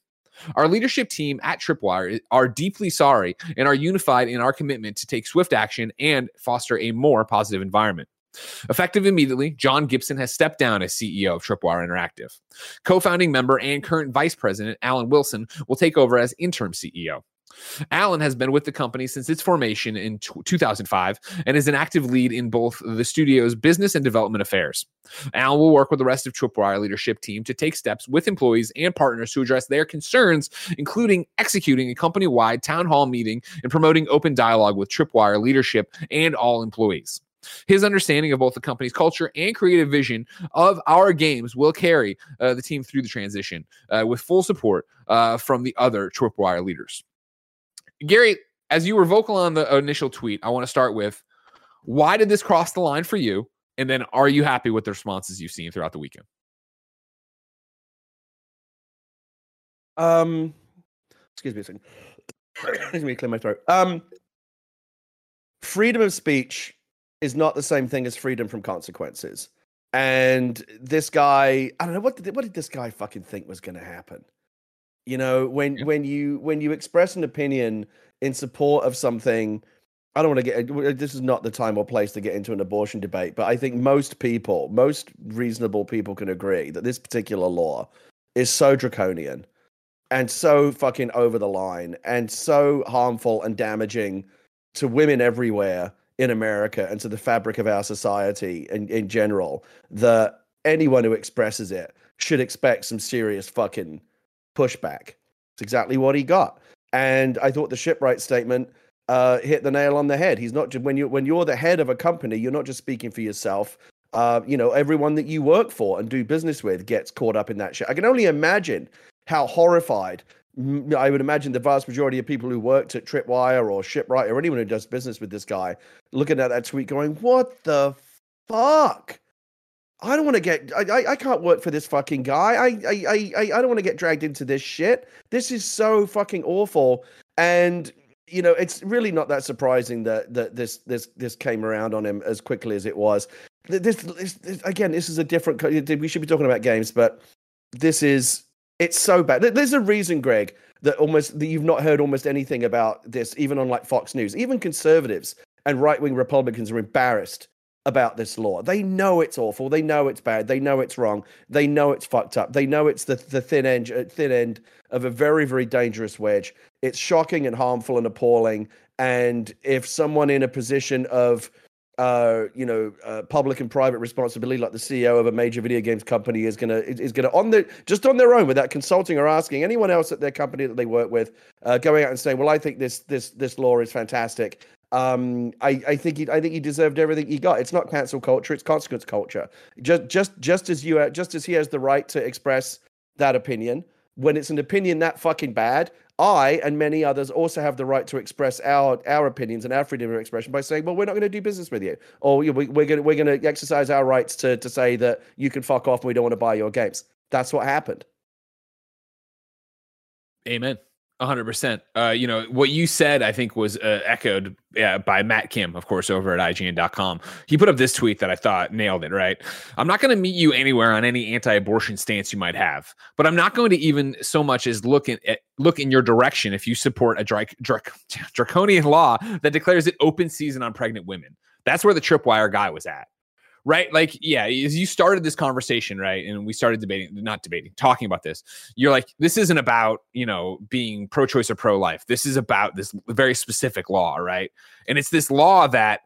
Our leadership team at Tripwire are deeply sorry and are unified in our commitment to take swift action and foster a more positive environment. Effective immediately, John Gibson has stepped down as CEO of Tripwire Interactive. Co founding member and current vice president Alan Wilson will take over as interim CEO. Alan has been with the company since its formation in t- 2005 and is an active lead in both the studio's business and development affairs. Alan will work with the rest of Tripwire leadership team to take steps with employees and partners to address their concerns, including executing a company wide town hall meeting and promoting open dialogue with Tripwire leadership and all employees. His understanding of both the company's culture and creative vision of our games will carry uh, the team through the transition uh, with full support uh, from the other Tripwire leaders. Gary, as you were vocal on the initial tweet, I want to start with why did this cross the line for you? And then are you happy with the responses you've seen throughout the weekend? Um, excuse me a second. Let me clear my throat. Um, freedom of speech is not the same thing as freedom from consequences. And this guy, I don't know what did what did this guy fucking think was going to happen? You know, when Yeah. when you when you express an opinion in support of something, I don't want to get this is not the time or place to get into an abortion debate, but I think most people, most reasonable people can agree that this particular law is so draconian and so fucking over the line and so harmful and damaging to women everywhere in America and to the fabric of our society in, in general that anyone who expresses it should expect some serious fucking pushback. It's exactly what he got. And I thought the shipwright statement uh, hit the nail on the head. He's not when you when you're the head of a company, you're not just speaking for yourself. Uh, you know, everyone that you work for and do business with gets caught up in that shit. I can only imagine how horrified I would imagine the vast majority of people who worked at Tripwire or Shipwright or anyone who does business with this guy looking at that tweet going, What the fuck? I don't want to get I, I can't work for this fucking guy. I I I I I don't want to get dragged into this shit. This is so fucking awful. And you know, it's really not that surprising that that this this this came around on him as quickly as it was. This, this, this again, this is a different. We should be talking about games, but this is it's so bad. There's a reason, Greg, that almost that you've not heard almost anything about this, even on like Fox News. Even conservatives and right wing Republicans are embarrassed about this law. They know it's awful. They know it's bad. They know it's wrong. They know it's fucked up. They know it's the the thin end uh, thin end of a very very dangerous wedge. It's shocking and harmful and appalling. And if someone in a position of uh, you know, uh, public and private responsibility, like the CEO of a major video games company is gonna is gonna on the just on their own without consulting or asking anyone else at their company that they work with, uh, going out and saying, "Well, I think this this this law is fantastic." Um, I I think he I think he deserved everything he got. It's not cancel culture; it's consequence culture. Just just just as you just as he has the right to express that opinion when it's an opinion that fucking bad, I and many others also have the right to express our our opinions and our freedom of expression by saying, "Well, we're not going to do business with you," or we, we're going we're going to exercise our rights to to say that you can fuck off and we don't want to buy your games. That's what happened. Amen. Hundred percent. Uh, you know what you said. I think was uh, echoed uh, by Matt Kim, of course, over at IGN.com. He put up this tweet that I thought nailed it. Right, I'm not going to meet you anywhere on any anti-abortion stance you might have, but I'm not going to even so much as look in at, look in your direction if you support a dra- dra- draconian law that declares it open season on pregnant women. That's where the tripwire guy was at right? Like, yeah, as you started this conversation, right? And we started debating, not debating, talking about this. You're like, this isn't about, you know, being pro choice or pro life. This is about this very specific law, right? And it's this law that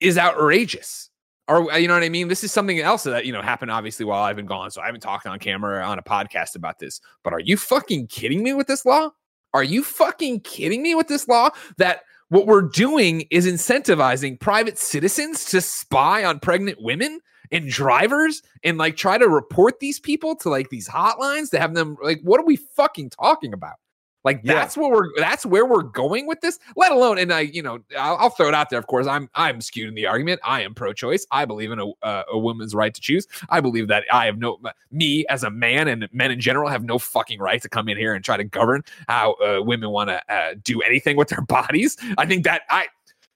is outrageous. Or, uh, you know what I mean? This is something else that, you know, happened obviously while I've been gone. So I haven't talked on camera or on a podcast about this. But are you fucking kidding me with this law? Are you fucking kidding me with this law that what we're doing is incentivizing private citizens to spy on pregnant women and drivers and like try to report these people to like these hotlines to have them like what are we fucking talking about? Like Yeah. that's what we're that's where we're going with this. Let alone, and I, you know, I'll, I'll throw it out there. Of course, I'm I'm skewed in the argument. I am pro-choice. I believe in a uh, a woman's right to choose. I believe that I have no me as a man and men in general have no fucking right to come in here and try to govern how uh, women want to uh, do anything with their bodies. I think that I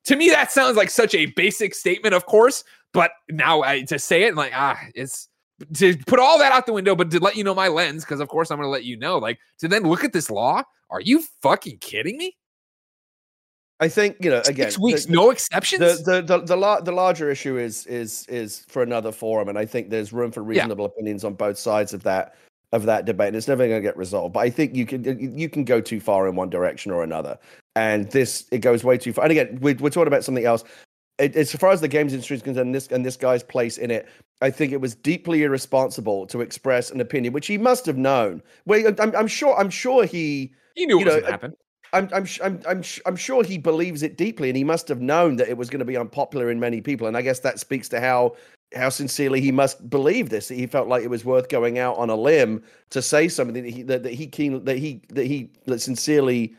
to me that sounds like such a basic statement, of course. But now I, to say it like ah, it's to put all that out the window, but to let you know my lens, because of course I'm going to let you know. Like to then look at this law. Are you fucking kidding me? I think you know again. Six weeks, the- no exceptions. The the the the, lar- the larger issue is is is for another forum, and I think there's room for reasonable opinions on both sides of that of that debate. And it's never going to get resolved. But I think you can you can go too far in one direction or another, and this it goes way too far. And again, we, we're talking about something else. It, as far as the games industry is concerned, this and this guy's place in it, I think it was deeply irresponsible to express an opinion which he must have known. Well, I'm, I'm sure I'm sure he you knew you it was know, going to happen. I'm I'm I'm I'm, I'm sure he believes it deeply, and he must have known that it was going to be unpopular in many people. And I guess that speaks to how how sincerely he must believe this. That he felt like it was worth going out on a limb to say something that he that, that he keen that he that he that sincerely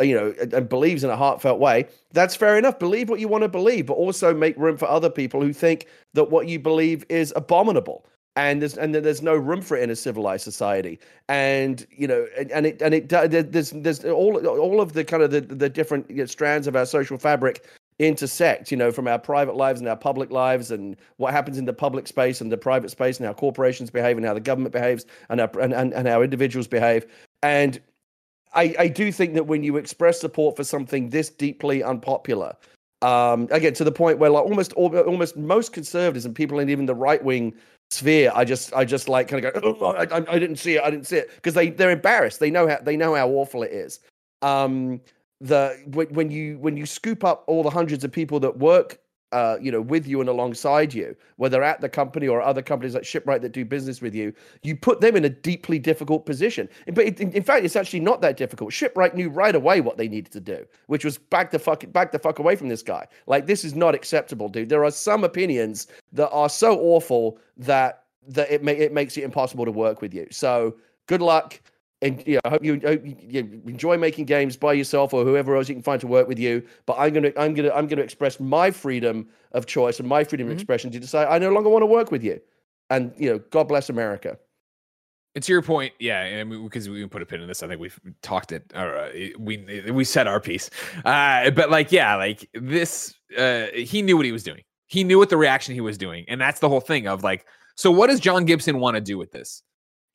uh, you know and believes in a heartfelt way. That's fair enough. Believe what you want to believe, but also make room for other people who think that what you believe is abominable and there's and there's no room for it in a civilized society. And you know and, and it and it there's there's all all of the kind of the, the different you know, strands of our social fabric intersect you know from our private lives and our public lives and what happens in the public space and the private space and how corporations behave and how the government behaves and our and, and, and how individuals behave. And I, I do think that when you express support for something this deeply unpopular um again to the point where like almost al- almost most conservatives and people in even the right wing sphere i just i just like kind of go oh, I, I, didn't see it i didn't see it. Because they they're embarrassed. They know how they know how awful it is. Um the when you when you scoop up all the hundreds of people that work uh, you know, with you and alongside you, whether at the company or other companies like Shipwright that do business with you, you put them in a deeply difficult position. But in, in fact, it's actually not that difficult. Shipwright knew right away what they needed to do, which was back the fuck back the fuck away from this guy. Like this is not acceptable, dude. There are some opinions that are so awful that that it may, it makes it impossible to work with you. So good luck. And yeah, I hope you, hope you enjoy making games by yourself or whoever else you can find to work with you. But I'm gonna I'm gonna I'm gonna express my freedom of choice and my freedom Mhm. of expression to decide I no longer want to work with you. And you know, God bless America. It's your point, yeah, and because we put a pin in this, I think we've talked it. Or uh, we we said our piece, uh, but like, yeah, like this, uh, he knew what he was doing. He knew what the reaction he was doing, and that's the whole thing of like, so what does John Gibson want to do with this?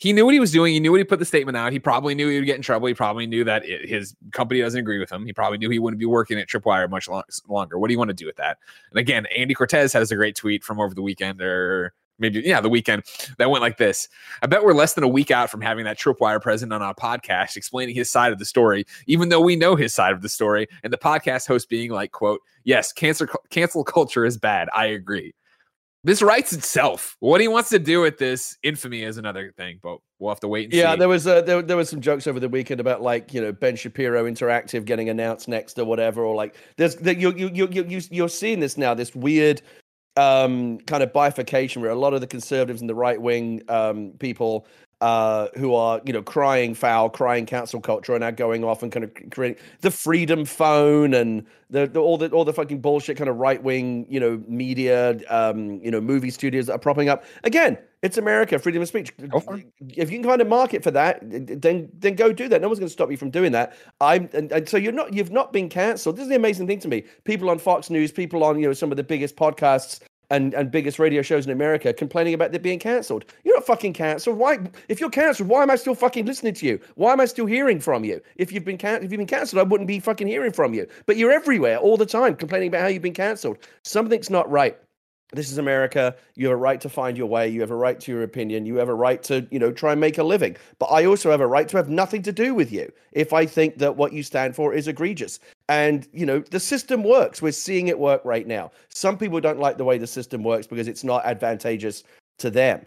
He knew what he was doing. He knew what he put the statement out. He probably knew he would get in trouble. He probably knew that it, his company doesn't agree with him. He probably knew he wouldn't be working at Tripwire much long, longer. What do you want to do with that? And again, Andy Cortez has a great tweet from over the weekend, or maybe yeah, the weekend that went like this. I bet we're less than a week out from having that Tripwire president on our podcast explaining his side of the story, even though we know his side of the story, and the podcast host being like, "quote Yes, cancer cancel culture is bad. I agree." This writes itself. What he wants to do with this infamy is another thing, but we'll have to wait and Yeah, see. there was uh, there, there was some jokes over the weekend about like you know Ben Shapiro Interactive getting announced next or whatever, or like there's that you you you you- you're seeing this now this weird um kind of bifurcation where a lot of the conservatives and the right wing um people uh who are you know crying foul crying council culture are now going off and kind of creating the freedom phone and the, the all the all the fucking bullshit kind of right wing you know media um you know movie studios that are propping up again It's America, freedom of speech. Go for it. If you can find a market for that, then then go do that. No one's going to stop you from doing that. I'm and, and so you're not you've not been cancelled. This is the amazing thing to me. People on Fox News, people on you know some of the biggest podcasts and, and biggest radio shows in America complaining about it being cancelled. You're not fucking cancelled. Why? If you're cancelled, why am I still fucking listening to you? Why am I still hearing from you? If you've been can- if you've been cancelled, I wouldn't be fucking hearing from you. But you're everywhere all the time complaining about how you've been cancelled. Something's not right this is America. You have a right to find your way. You have a right to your opinion. You have a right to, you know, try and make a living. But I also have a right to have nothing to do with you if I think that what you stand for is egregious. And, you know, the system works. We're seeing it work right now. Some people don't like the way the system works because it's not advantageous to them.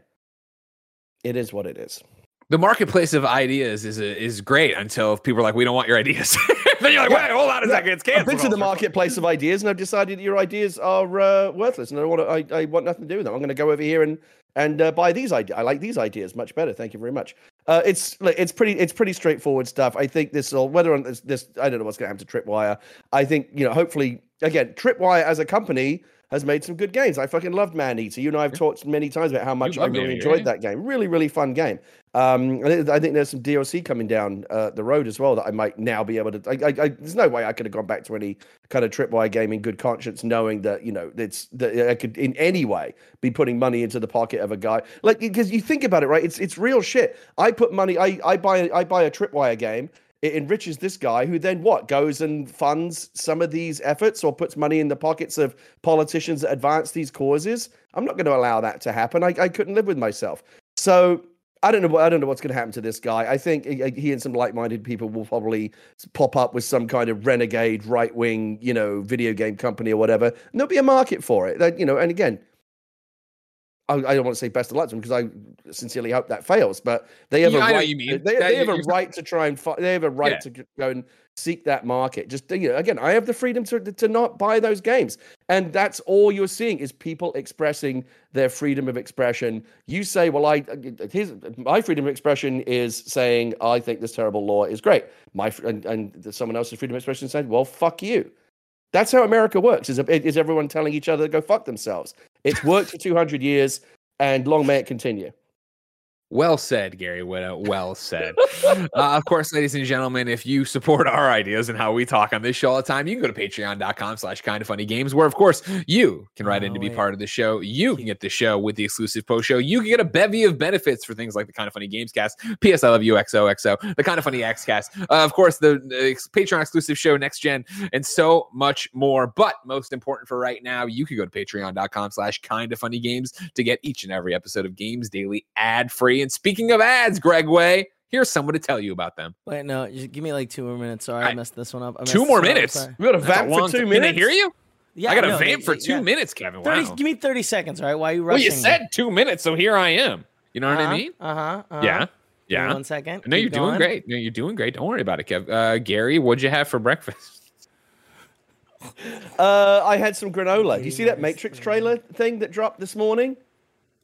It is what it is. The marketplace of ideas is is great until people are like, we don't want your ideas. then you're like, wait, hold on a second, it's I've been to the marketplace of ideas, and I've decided that your ideas are uh, worthless, and I want to, I, I want nothing to do with them. I'm going to go over here and and uh, buy these ideas. I like these ideas much better. Thank you very much. Uh, it's like it's pretty it's pretty straightforward stuff. I think this will whether on this, this I don't know what's going to happen to Tripwire. I think you know hopefully again Tripwire as a company has made some good games. I fucking loved Maneater. You and I have talked many times about how much I really enjoyed yeah. that game. Really, really fun game. Um, I think- I think there's some DLC coming down uh, the road as well that I might now be able to. I, I, I, there's no way I could have gone back to any kind of tripwire game in good conscience, knowing that you know it's that I could in any way be putting money into the pocket of a guy like because you think about it, right? It's it's real shit. I put money. I I buy I buy a tripwire game. It enriches this guy who then what goes and funds some of these efforts or puts money in the pockets of politicians that advance these causes. I'm not going to allow that to happen. I, I couldn't live with myself. So I don't know. I don't know what's going to happen to this guy. I think he he and some like-minded people will probably pop up with some kind of renegade right-wing, you know, video game company or whatever. And there'll be a market for it. That, you know, and again, I, I don't want to say best of luck to them because I sincerely hope that fails. But they have Yeah, a right. mean. They, they have a right to try and they have a right Yeah. to go and seek that market. Just you know, again, I have the freedom to to not buy those games, and that's all you're seeing is people expressing their freedom of expression. You say, "Well, I uh, uh, his my freedom of expression is saying I think this terrible law is great." My and, and someone else's freedom of expression said, "Well, fuck you." That's how America works. Is is everyone telling each other to go fuck themselves? It's worked for 200 years, and long may it continue. Well said, Gary Whitta. Well said. uh, of course, ladies and gentlemen, if you support our ideas and how we talk on this show all the time, you can go to patreon.com slash Kinda Funny games, where of course you can write in Oh, to be wait. part of the show. You can get the show with the exclusive post show. You can get a bevy of benefits for things like the Kinda Funny games cast, PS I Love You XOXO, the Kinda Funny X cast, uh, of course, the, the Patreon exclusive show next gen, and so much more. But most important for right now, you can go to patreon.com slash Kinda Funny games to get each and every episode of Games Daily ad free. And speaking of ads, Greg Way, here's someone to tell you about them. Wait, no, just give me like two more minutes. Sorry, I, I- messed this one up. I Two more minutes? We got a vamp for two time. minutes. Can they hear you? Yeah, I got a no, vamp for two yeah. minutes, Kevin. 30, Give me 30 seconds, all right? Why are you Well, you said two minutes, so here I am. You know what I mean? Uh huh. Uh-huh. Yeah. Yeah. One second. No, Keep you're doing great. No, you're doing great. Don't worry about it, Kev. Uh, Gary, what'd you have for breakfast? Uh, I had some granola. Do you see that Matrix trailer thing that dropped this morning?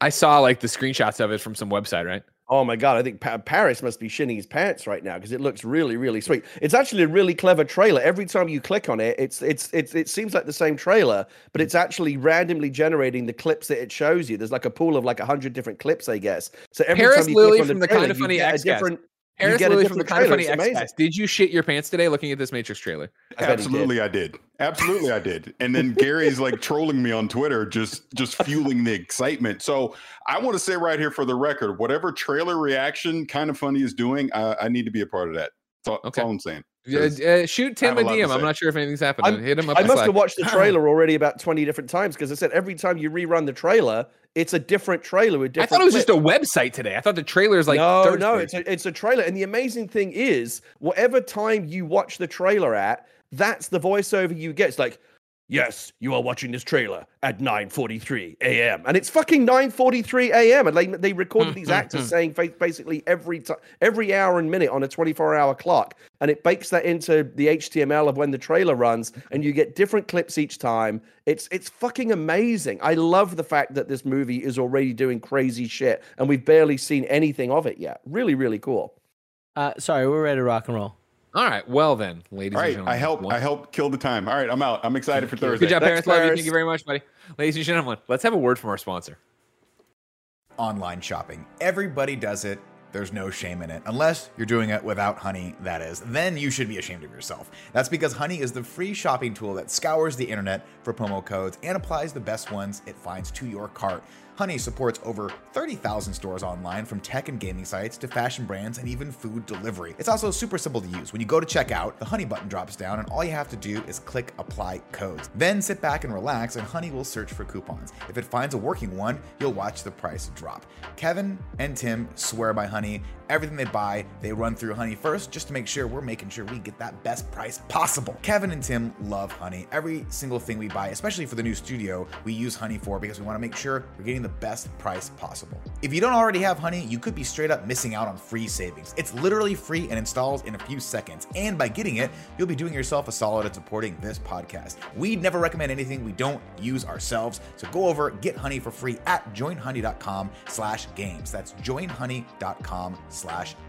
I saw like the screenshots of it from some website, right? Oh my god! I think pa- Parris must be shitting his pants right now because it looks really, really sweet. It's actually a really clever trailer. Every time you click on it, it's it's it's it seems like the same trailer, but it's actually randomly generating the clips that it shows you. There's like a pool of like a hundred different clips, I guess. So every Parris time you Lilly click on from the trailer, Kinda Funny get a X-Cast. different. You Harris get a from the different Kinda Funny X amazing. Did you shit your pants today looking at this Matrix trailer? I bet he did. Absolutely, I did. Absolutely, I did. And then Gary's like trolling me on Twitter, just just fueling the excitement. So I want to say right here for the record, whatever trailer reaction kind of funny is doing, I, I need to be a part of that. That's all, that's Okay. all I'm saying. Uh, 'Cause uh, shoot Tim I a have a DM. I'm not sure if anything's happened. I'm- Hit him up. I must Slack. have watched the trailer already about 20 different times because I said every time you rerun the trailer, it's a different trailer with different. I thought it was clips. just a website today. I thought the trailer is like no, Thursday. no, it's a, it's a trailer. And the amazing thing is, whatever time you watch the trailer at, that's the voiceover you get. It's like, yes, you are watching this trailer at 9:43 a.m. and it's fucking 9:43 a.m. And they they recorded these actors saying fa- basically every time, every hour and minute on a 24-hour clock, and it bakes that into the HTML of when the trailer runs, and you get different clips each time. It's it's fucking amazing. I love the fact that this movie is already doing crazy shit, and we've barely seen anything of it yet. Really, really cool. Uh, sorry, we're ready to rock and roll. All right. Well then, ladies all and right, gentlemen. I help one- I help kill the time. All right, I'm out. I'm excited for Thursday. Good job, Thanks, Parris. Love you. Thank you very much, buddy. Ladies and gentlemen, let's have a word from our sponsor. online shopping. Everybody does it. There's no shame in it. Unless you're doing it without Honey, that is. Then you should be ashamed of yourself. That's because Honey is the free shopping tool that scours the internet for promo codes and applies the best ones it finds to your cart. Honey supports over 30,000 stores online from tech and gaming sites to fashion brands and even food delivery. It's also super simple to use. When you go to checkout, the Honey button drops down and all you have to do is click apply codes. Then sit back and relax and Honey will search for coupons. If it finds a working one, you'll watch the price drop. Kevin and Tim swear by Honey. Everything they buy, they run through Honey first just to make sure we're making sure we get that best price possible. Kevin and Tim love Honey. Every single thing we buy, especially for the new studio, we use Honey for because we want to make sure we're getting the best price possible. If you don't already have Honey, you could be straight up missing out on free savings. It's literally free and installs in a few seconds. And by getting it, you'll be doing yourself a solid at supporting this podcast. We'd never recommend anything we don't use ourselves. So go over, get Honey for free at joinhoney.com slash games. That's joinhoney.com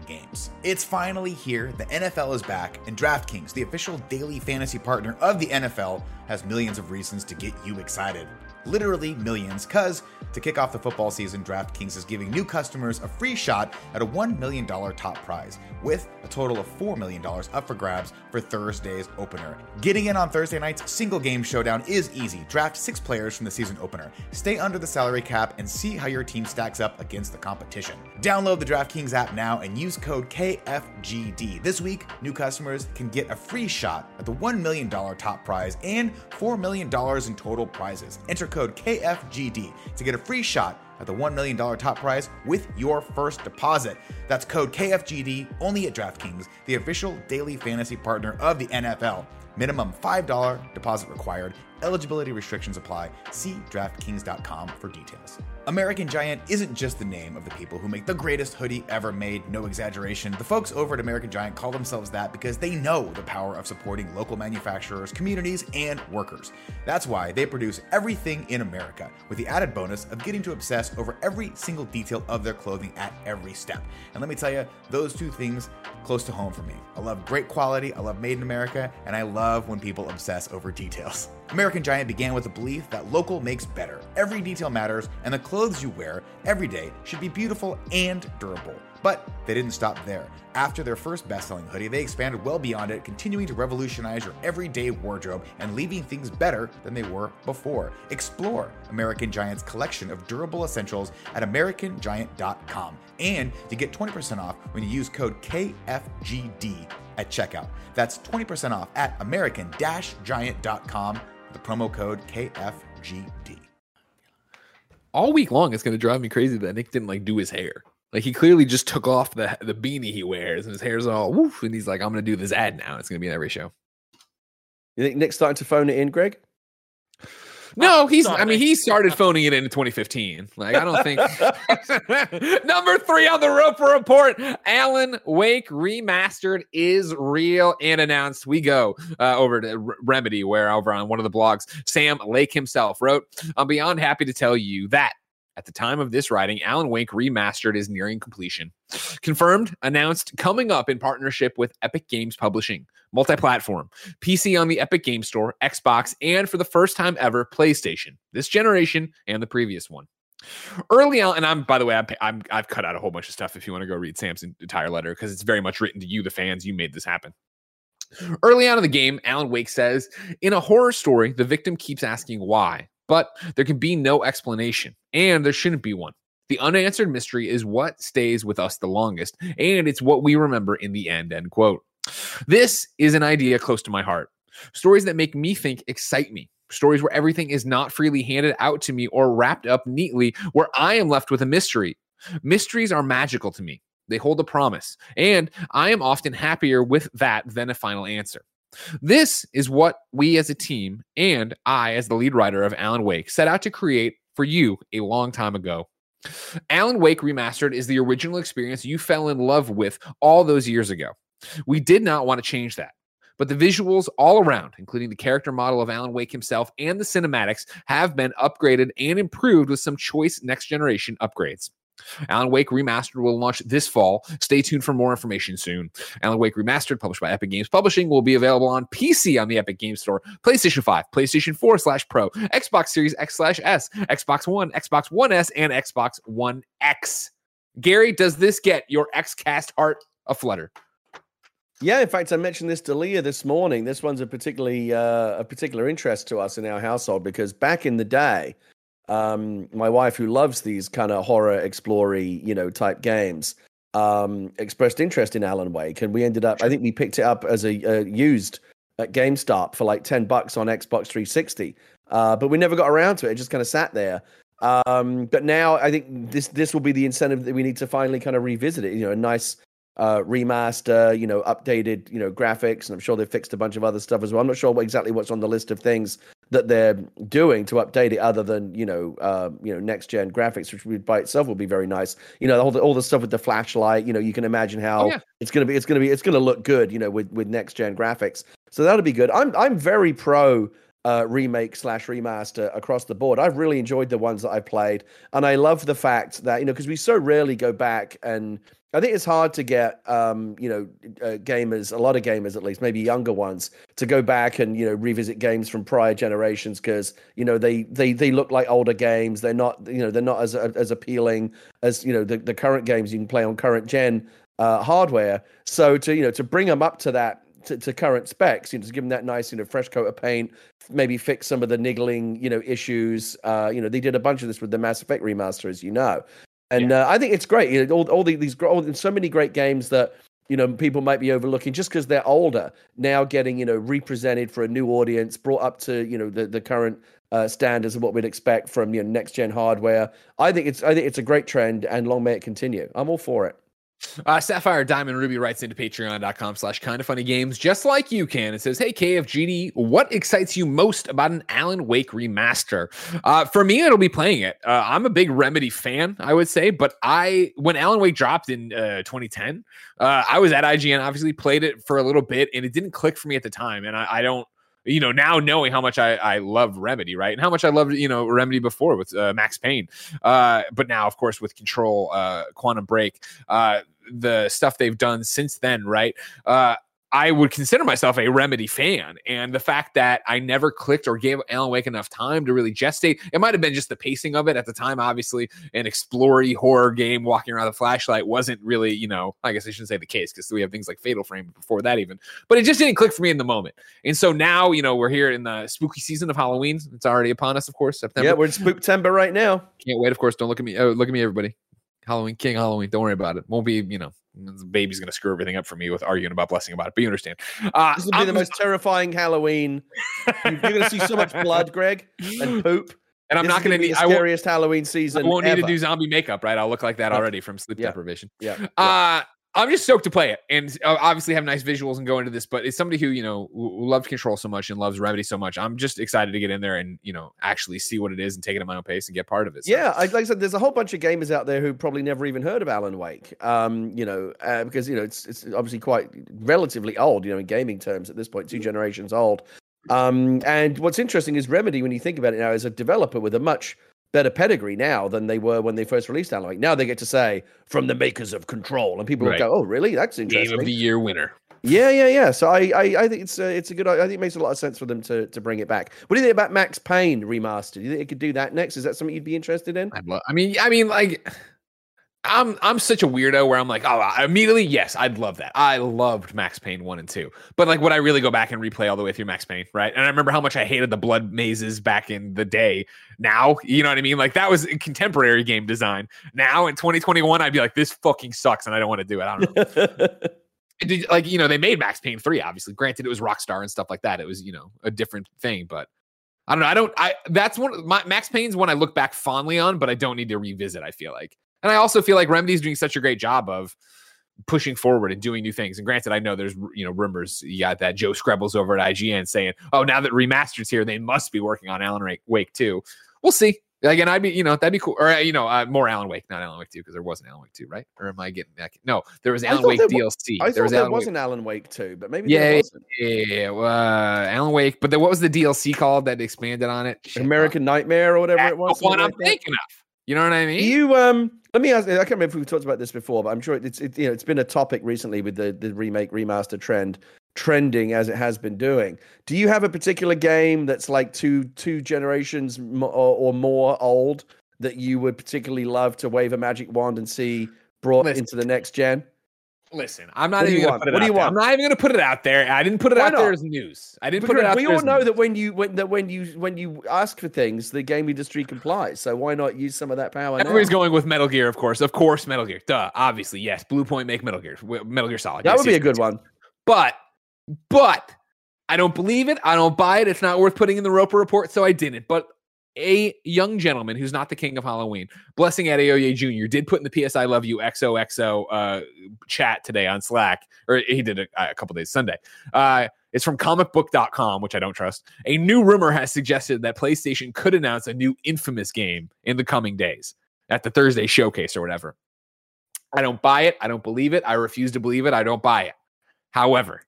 games. It's finally here. The NFL is back, and DraftKings, the official daily fantasy partner of the NFL, has millions of reasons to get you excited literally millions, because to kick off the football season, DraftKings is giving new customers a free shot at a $1 million top prize, with a total of $4 million up for grabs for Thursday's opener. Getting in on Thursday night's single game showdown is easy. Draft six players from the season opener, stay under the salary cap, and see how your team stacks up against the competition. Download the DraftKings app now and use code KFGD. This week, new customers can get a free shot at the $1 million top prize and $4 million in total prizes. Enter code KFGD to get a free shot at the $1 million top prize with your first deposit. That's code KFGD only at DraftKings, the official daily fantasy partner of the NFL. Minimum $5 deposit required. Eligibility restrictions apply. See DraftKings.com for details. American Giant isn't just the name of the people who make the greatest hoodie ever made, no exaggeration. The folks over at American Giant call themselves that because they know the power of supporting local manufacturers, communities, and workers. That's why they produce everything in America, with the added bonus of getting to obsess over every single detail of their clothing at every step. And let me tell you, those two things close to home for me. I love great quality, I love made in America, and I love when people obsess over details. American Giant began with the belief that local makes better. Every detail matters, and the clothes you wear every day should be beautiful and durable. But they didn't stop there. After their first best selling hoodie, they expanded well beyond it, continuing to revolutionize your everyday wardrobe and leaving things better than they were before. Explore American Giant's collection of durable essentials at AmericanGiant.com. And you get 20% off when you use code KFGD at checkout. That's 20% off at American Giant.com, the promo code KFGD. all week long it's going to drive me crazy that Nick didn't like do his hair. Like he clearly just took off the the beanie he wears and his hair's all woof and he's like I'm going to do this ad now. It's going to be in every show. You think Nick's starting to phone it in, Greg? No, he's I mean he started phoning it in in 2015. Like I don't think Number 3 on the Roper report, Alan Wake remastered is real and announced. We go uh, over to R- Remedy where over on one of the blogs Sam Lake himself wrote, "I'm beyond happy to tell you that at the time of this writing, Alan Wake Remastered is nearing completion. Confirmed, announced, coming up in partnership with Epic Games Publishing, multi platform, PC on the Epic Game Store, Xbox, and for the first time ever, PlayStation, this generation and the previous one. Early on, and I'm by the way, I'm, I'm I've cut out a whole bunch of stuff if you want to go read Sam's entire letter because it's very much written to you, the fans. You made this happen. Early on in the game, Alan Wake says, in a horror story, the victim keeps asking why, but there can be no explanation, and there shouldn't be one. The unanswered mystery is what stays with us the longest, and it's what we remember in the end. End quote. This is an idea close to my heart. Stories that make me think excite me. Stories where everything is not freely handed out to me or wrapped up neatly, where I am left with a mystery. Mysteries are magical to me. They hold a promise, and I am often happier with that than a final answer. This is what we as a team and I, as the lead writer of Alan Wake, set out to create for you a long time ago. Alan Wake Remastered is the original experience you fell in love with all those years ago. We did not want to change that. But the visuals all around, including the character model of Alan Wake himself and the cinematics, have been upgraded and improved with some choice next generation upgrades. Alan Wake Remastered will launch this fall. Stay tuned for more information soon. Alan Wake Remastered, published by Epic Games Publishing, will be available on PC on the Epic Games Store, PlayStation 5, PlayStation 4 slash Pro, Xbox Series X slash S, Xbox One, Xbox One S, and Xbox One X. Gary, does this get your Xcast heart aflutter? Yeah, in fact, I mentioned this to Leah this morning. This one's a particularly uh, a particular interest to us in our household because back in the day, um, my wife, who loves these kind of horror explory, you know, type games, um, expressed interest in Alan Wake, and we ended up. I think we picked it up as a uh, used at GameStop for like ten bucks on Xbox 360, uh, but we never got around to it. It just kind of sat there. Um, but now I think this this will be the incentive that we need to finally kind of revisit it. You know, a nice uh, remaster, you know, updated, you know, graphics, and I'm sure they've fixed a bunch of other stuff as well. I'm not sure what, exactly what's on the list of things that they're doing to update it, other than you know, uh, you know, next gen graphics, which would by itself will be very nice. You know, all the all the stuff with the flashlight. You know, you can imagine how Oh, yeah. it's gonna be. It's gonna be. It's gonna look good. You know, with with next gen graphics. So that'll be good. I'm I'm very pro uh, remake slash remaster across the board. I've really enjoyed the ones that I've played, and I love the fact that you know because we so rarely go back and I think it's hard to get um, you know uh, gamers, a lot of gamers at least, maybe younger ones, to go back and you know revisit games from prior generations because you know they they they look like older games. They're not you know they're not as as appealing as you know the, the current games you can play on current gen uh, hardware. So to you know to bring them up to that to, to current specs, you know, to give them that nice, you know, fresh coat of paint, maybe fix some of the niggling, you know, issues. Uh, you know, they did a bunch of this with the Mass Effect remaster, as you know, and uh, I think it's great. You know, all all the, these all, so many great games that you know people might be overlooking just because they're older now getting you know represented for a new audience, brought up to you know the the current. Uh, standards of what we'd expect from you know next gen hardware. I think it's I think it's a great trend, and long may it continue. I'm all for it. Uh, Sapphire Diamond Ruby writes into patreon.com slash Kinda Funny games, just like you can. It says, Hey, KFGD, what excites you most about an Alan Wake remaster? Uh, for me, it'll be playing it. Uh, I'm a big Remedy fan, I would say, but I, when Alan Wake dropped in uh, 2010, uh, I was at IGN, obviously played it for a little bit, and it didn't click for me at the time. And I, I don't, you know, now knowing how much I, I love Remedy, right? And how much I loved, you know, Remedy before with uh, Max Payne. Uh, but now, of course, with Control, uh, Quantum Break, uh, the stuff they've done since then, right? Uh, I would consider myself a Remedy fan. And the fact that I never clicked or gave Alan Wake enough time to really gestate, it might have been just the pacing of it at the time. Obviously, an explory horror game walking around the flashlight wasn't really, you know, I guess I shouldn't say the case because we have things like Fatal Frame before that, even. But it just didn't click for me in the moment. And so now, you know, we're here in the spooky season of Halloween. It's already upon us, of course. September. Yeah, we're in Spooktember right now. Can't wait. Of course, don't look at me. Oh, look at me, everybody. Halloween, King Halloween. Don't worry about it. Won't be, you know, the baby's gonna screw everything up for me with arguing about blessing about it. But you understand. Uh, This will be the I'm- most terrifying Halloween. You're going to see so much blood, Greg, and poop. and I'm This not gonna need. the I scariest Halloween I season. won't need to do zombie makeup, right? I'll look like that already from sleep Yeah. deprivation. Yeah. yeah. I'm just stoked to play it, and uh, obviously have nice visuals and go into this. But it's somebody who you know loves Control so much and loves Remedy so much. I'm just excited to get in there and you know actually see what it is and take it at my own pace and get part of it. So- Yeah, I, like I said, there's a whole bunch of gamers out there who probably never even heard of Alan Wake. Um, you know, uh, because you know it's it's obviously quite relatively old. You know, in gaming terms at this point, two generations old. Um, and what's interesting is Remedy, when you think about it now, is a developer with a much better pedigree now than they were when they first released Alan Wake. Now they get to say from the makers of Control, and people will Right. go, "Oh, really? That's interesting." Game of the year winner. Yeah, yeah, yeah. So I, I, I think it's a, it's a good. I think it makes a lot of sense for them to to bring it back. What do you think about Max Payne remastered? Do you think it could do that next? Is that something you'd be interested in? I'd love. I mean, I mean, like, I'm I'm such a weirdo where I'm like, oh, I- immediately, yes, I'd love that. I loved Max Payne one and two, but like, would I really go back and replay all the way through Max Payne? Right? And I remember how much I hated the blood mazes back in the day. Now, you know what I mean? Like that was contemporary game design. Now in 2021, I'd be like, this fucking sucks, and I don't want to do it. I don't know. Did- like you know, they made Max Payne three. Obviously, granted, it was Rockstar and stuff like that. It was you know a different thing, but. I don't know. I don't. I that's one. My Max Payne's one I look back fondly on, but I don't need to revisit. I feel like, and I also feel like Remedy's doing such a great job of pushing forward and doing new things. And granted, I know there's you know rumors. You got that Joe Skrebels over at IGN saying, "Oh, now that remasters here, they must be working on Alan Wake, too." We'll see. Again, I'd be you know that'd be cool. Or uh, you know uh, more Alan Wake, not Alan Wake two, because there wasn't Alan Wake two, right? Or am I getting that? No, there was Alan Wake there DLC. I there was there Alan was Wake. an Alan Wake too, but maybe Yeah, there wasn't. Yeah, uh, Alan Wake. But then what was the DLC called that expanded on it? American Nightmare or whatever that's it was. the one I'm like thinking of. You know what I mean? You um, let me ask. I can't remember if we've talked about this before, but I'm sure it's it, you know it's been a topic recently with the the remake remaster trend trending as it has been doing. Do you have a particular game that's like two two generations or, or more old that you would particularly love to wave a magic wand and see brought Listen. into the next gen? Listen, I'm not even gonna put it What do out you there. want? I'm not even gonna put it out there. I didn't put it Why out there not? as news. I didn't put it Because out we there. all know news. that when you when that when you when you ask for things, the game industry complies. So why not use some of that power? now? Everybody's going with Metal Gear, of course. Of course, Metal Gear. Duh. Obviously, yes. Blue Point make Metal Gear. Metal Gear Solid. That Yes, would be a good one. But, but I don't believe it. I don't buy it. It's not worth putting in the Roper report, so I didn't. But a young gentleman who's not the king of Halloween, Blessing at Adeoye Jr., did put in the PS I Love You XOXO uh, chat today on Slack, or he did it a couple days Sunday. Uh, it's from comicbook.com, which I don't trust. A new rumor has suggested that PlayStation could announce a new infamous game in the coming days at the Thursday showcase or whatever. I don't buy it. I don't believe it. I refuse to believe it. I don't buy it. However,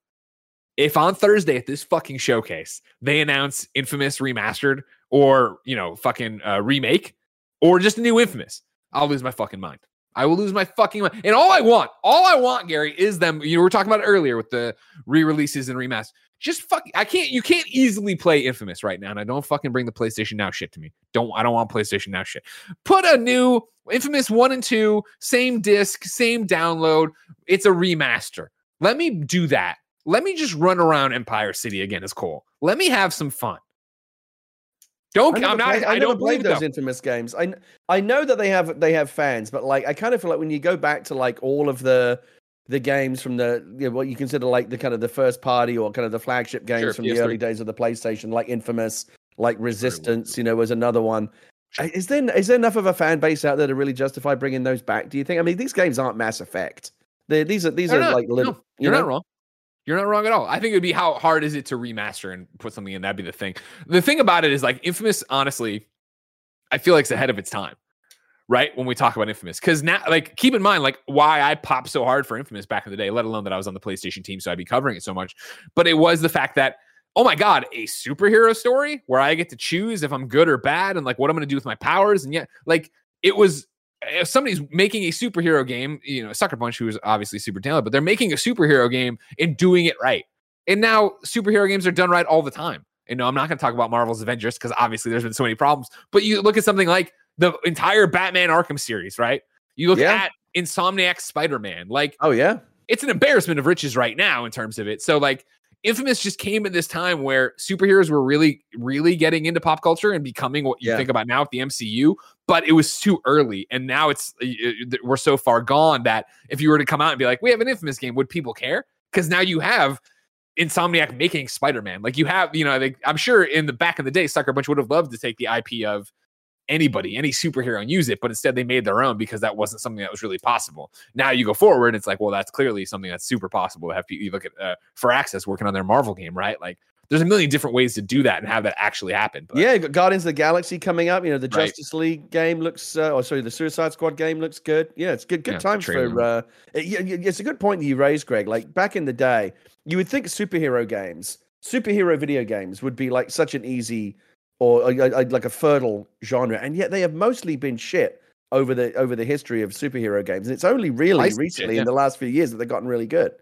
if on Thursday at this fucking showcase they announce Infamous remastered or you know fucking uh, remake or just a new Infamous, I'll lose my fucking mind. I will lose my fucking mind. And all I want, all I want, Gary, is them. You know, we were talking about earlier with the re-releases and remasters. Just fuck. I can't. You can't easily play Infamous right now, and I don't fucking bring the PlayStation Now shit to me. Don't. I don't want PlayStation Now shit. Put a new Infamous one and two, same disc, same download. It's a remaster. Let me do that. Let me just run around Empire City again as Cole. Let me have some fun. Don't. I I'm not. played- I, never don't played believe those infamous games. I I know that they have they have fans, but like I kind of feel like when you go back to like all of the the games from the you know, what you consider like the kind of the first party or kind of the flagship games Sure, from the PS3. early days of the PlayStation, like Infamous, like Resistance, you know, was another one. Is there is there enough of a fan base out there to really justify bringing those back? Do you think? I mean, these games aren't Mass Effect. They, these are these They're are not. like little. No, you you're know? not wrong. You're not wrong at all. I think it would be how hard is it to remaster and put something in. That'd be the thing. The thing about it is like Infamous. Honestly, I feel like it's ahead of its time. Right when we talk about Infamous, because now, like, keep in mind, like, why I popped so hard for Infamous back in the day. Let alone that I was on the PlayStation team, so I'd be covering it so much. But it was the fact that, oh my god, a superhero story where I get to choose if I'm good or bad, and like what I'm to do with my powers, and yet, like, it was if somebody's making a superhero game, you know, Sucker Punch, who is obviously super talented, but they're making a superhero game and doing it right. And now superhero games are done right all the time. And no, I'm not going to talk about Marvel's Avengers because obviously there's been so many problems. But you look at something like the entire Batman Arkham series, right? You look Yeah. at Insomniac Spider Man, like Oh yeah. it's an embarrassment of riches right now in terms of it. So like Infamous just came at this time where superheroes were really, really getting into pop culture and becoming what you Yeah. think about now with the MCU, but it was too early. And now it's uh, uh, we're so far gone that if you were to come out and be like, we have an Infamous game, would people care? Because now you have Insomniac making Spider-Man. Like you have, you know, like, I'm sure in the back in the day, Sucker Punch would have loved to take the IP of anybody, any superhero, and use it, but instead they made their own because that wasn't something that was really possible. Now you go forward, and it's like, well, that's clearly something that's super possible to have people. You look at uh, Firaxis working on their Marvel game, right? Like, there's a million different ways to do that and have that actually happen. But Yeah, Guardians of the Galaxy coming up. You know, the Right. Justice League game looks, uh, or sorry, the Suicide Squad game looks good. Yeah, it's good. Good Yeah, times for. Uh, it- it's a good point that you raised, Greg. Like back in the day, you would think superhero games, superhero video games, would be like such an easy or like a fertile genre, and yet they have mostly been shit over the over the history of superhero games. And it's only really Licensed recently yeah. in the last few years that they've gotten really good.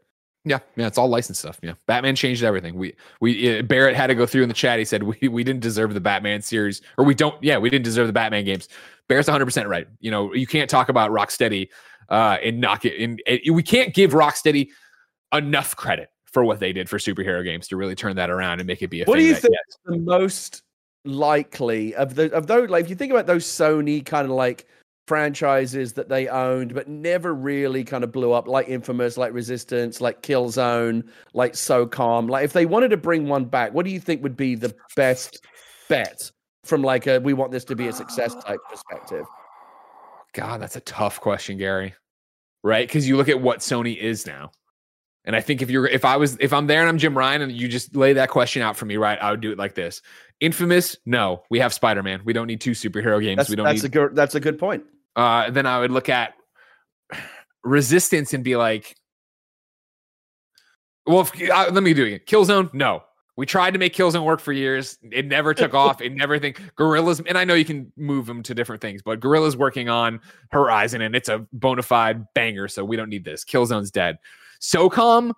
Yeah, yeah, it's all licensed stuff. Yeah, Batman changed everything. We we uh, Barrett had to go through in the chat. He said we we didn't deserve the Batman series, or we don't. Yeah, we didn't deserve the Batman games. Barrett's 100 percent right. You know, you can't talk about Rocksteady uh, and knock it. And, and we can't give Rocksteady enough credit for what they did for superhero games to really turn that around and make it be a. What do you think yes. the most likely of the of those like if you think about those Sony kind of like franchises that they owned but never really kind of blew up like Infamous, like Resistance, like Killzone, like SOCOM, like if they wanted to bring one back, what do you think would be the best bet from like a we want this to be a success type perspective? God, that's a tough question, Gary. Right? Because you look at what Sony is now. And I think if you're if I was if I'm there and I'm Jim Ryan and you just lay that question out for me, right? I would do it like this. Infamous, no. We have Spider-Man. We don't need two superhero games. That's, we don't that's need a good that's a good point. uh then I would look at Resistance and be like, well, if, uh, let me do it. Killzone, no. We tried to make Killzone work for years. It never took off. It never think Guerrillas, and I know you can move them to different things, but Guerrillas working on Horizon, and it's a bona fide banger. So we don't need this. Killzone's dead. SOCOM,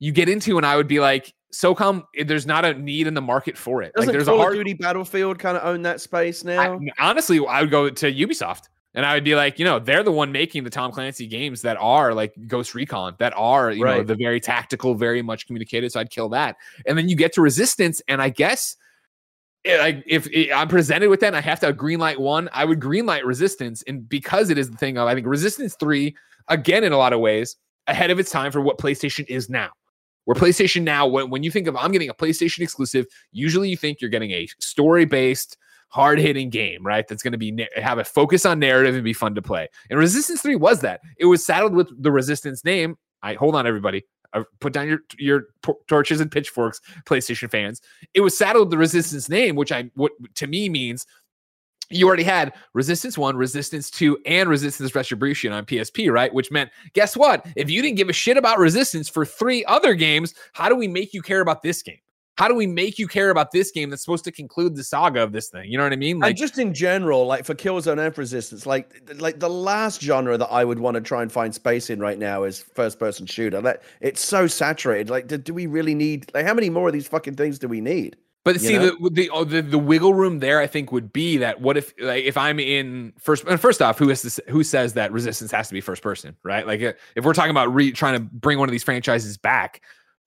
you get into, and I would be like, SOCOM, eh, there's not a need in the market for it. Doesn't like there's Call a hard. of Duty Battlefield kind of own that space I- now? honestly, I would go to Ubisoft. And I would be like, you know, they're the one making the Tom Clancy games that are like Ghost Recon, that are, you know, the very tactical, very much communicated. So I'd kill that. And then you get to Resistance, and I guess eh, like if eh, I'm presented with that and I have to green light one, I would green light Resistance. And because it is the thing of, I think Resistance 3, again, in a lot of ways, ahead of its time for what PlayStation is now. Where PlayStation now, when, when you think of I'm getting a PlayStation exclusive, usually you think you're getting a story based, hard hitting game, right? That's going to be have a focus on narrative and be fun to play. And Resistance 3 was that. It was saddled with the Resistance name. I hold on, everybody. Uh, put down your your torches and pitchforks, PlayStation fans. It was saddled with the Resistance name, which I what to me means you already had Resistance 1, Resistance 2, and Resistance Retribution on PSP, right? Which meant, guess what? If you didn't give a shit about Resistance for three other games, how do we make you care about this game? How do we make you care about this game that's supposed to conclude the saga of this thing? You know what I mean? Like, and just in general, like for Killzone and for Resistance, like like the last genre that I would want to try and find space in right now is first person shooter. Like it's so saturated. Like, do, do we really need like how many more of these fucking things do we need? But see, know? the, the oh, the the wiggle room there, I think, would be that what if like if I'm in first and first off, who is this, who says that Resistance has to be first person, right? Like uh, if we're talking about re, trying to bring one of these franchises back,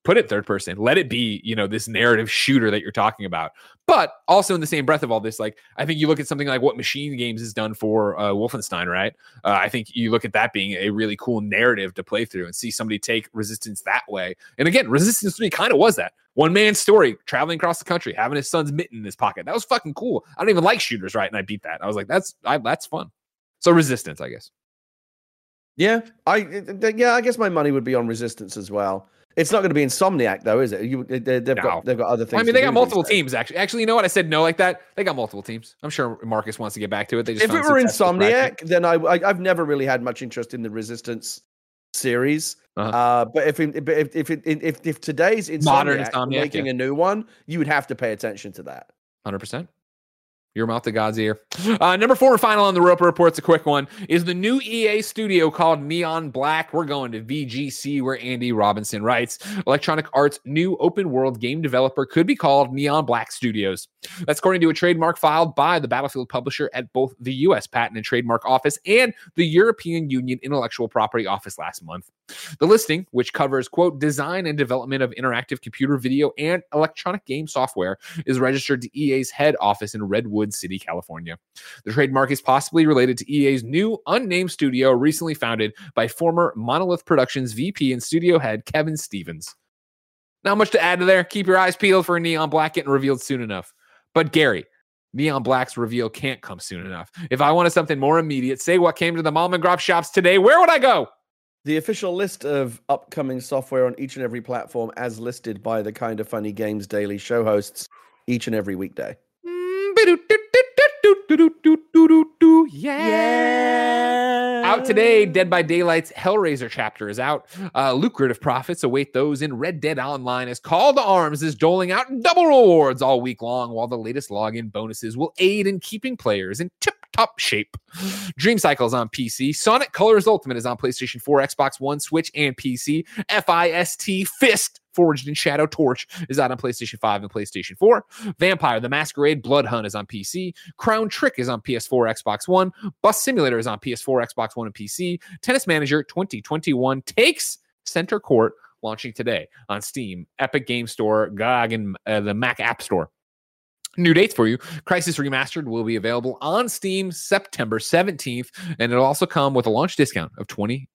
put it third person, let it be you know this narrative shooter that you're talking about. But also in the same breath of all this, like I think you look at something like what MachineGames has done for uh, Wolfenstein, right? Uh, I think you look at that being a really cool narrative to play through and see somebody take Resistance that way. And again, Resistance Three kind of was that one man story, traveling across the country, having his son's mitten in his pocket. That was fucking cool. I don't even like shooters, right? And I beat that. I was like, that's I, that's fun. So Resistance, I guess. Yeah, I yeah, I guess my money would be on Resistance as well. It's not going to be Insomniac though, is it? You, they, they've No. got they've got other things. I mean, they got multiple days. teams. Actually, actually, you know what? I said no like that. They got multiple teams. I'm sure Marcus wants to get back to it. They just If it were Insomniac, then I, I I've never really had much interest in the Resistance series. Uh-huh. uh but if but if if it, if if today's Insomniac, Modern Insomniac, making yeah. a new one, you would have to pay attention to that. Hundred percent. Your mouth to God's ear. Uh, number four and final on the Roper Report's a quick one. Is the new EA studio called Neon Black? We're going to VGC, where Andy Robinson writes Electronic Arts' new open world game developer could be called Neon Black Studios. That's according to a trademark filed by the Battlefield publisher at both the U.S. Patent and Trademark Office and the European Union Intellectual Property Office last month. The listing, which covers, quote, design and development of interactive computer video and electronic game software, is registered to EA's head office in Redwood City, California. The trademark is possibly related to EA's new unnamed studio recently founded by former Monolith Productions VP and studio head Kevin Stevens. Not much to add to there. Keep your eyes peeled for a Neon Black getting revealed soon enough. But Gary, Neon Black's reveal can't come soon enough. If I wanted something more immediate, say what came to the mom and grop shops today, where would I go? The official list of upcoming software on each and every platform, as listed by the Kinda Funny Games Daily show hosts, each and every weekday. Yeah. Out today, Dead by Daylight's Hellraiser chapter is out. Uh, lucrative profits await those in Red Dead Online as Call to Arms is doling out double rewards all week long, while the latest login bonuses will aid in keeping players in tip top shape. Dream Cycle is on PC. Sonic Colors Ultimate is on PlayStation 4, Xbox One, Switch, and PC. FIST Fist Forged in Shadow Torch is out on PlayStation 5 and PlayStation 4. Vampire the Masquerade Bloodhunt is on PC. Crown Trick is on PS4, Xbox One. Bus Simulator is on PS4, Xbox One, and PC. Tennis Manager 2021 takes center court launching today on Steam, Epic Game Store, GOG, and uh, the Mac App Store. New dates for you. Crysis Remastered will be available on Steam September 17th, and it'll also come with a launch discount of 20%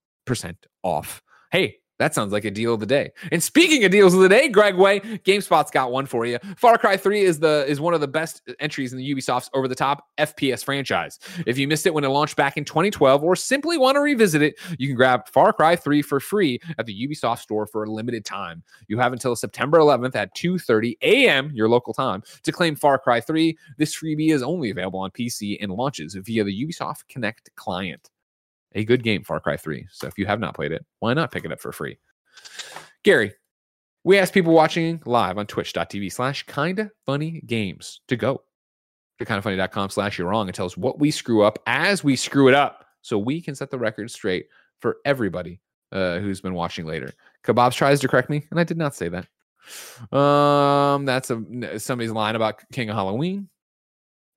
off. Hey, that sounds like a deal of the day. And speaking of deals of the day, Greg Way, GameSpot's got one for you. Far Cry 3 is the is one of the best entries in the Ubisoft's over the top FPS franchise. If you missed it when it launched back in 2012 or simply want to revisit it, you can grab Far Cry 3 for free at the Ubisoft store for a limited time. You have until September 11th at 2:30 a.m. your local time to claim Far Cry 3. This freebie is only available on PC and launches via the Ubisoft Connect client a good game, Far Cry 3. So if you have not played it, why not pick it up for free? Gary, We asked people watching live on twitch.tv slash kinda funny games to go to kindafunny.com slash you're wrong and tell us what we screw up as we screw it up so we can set the record straight for everybody uh, who's been watching later. Kebabs tries to correct me, and I did not say that. Um, that's a somebody's line about King of Halloween.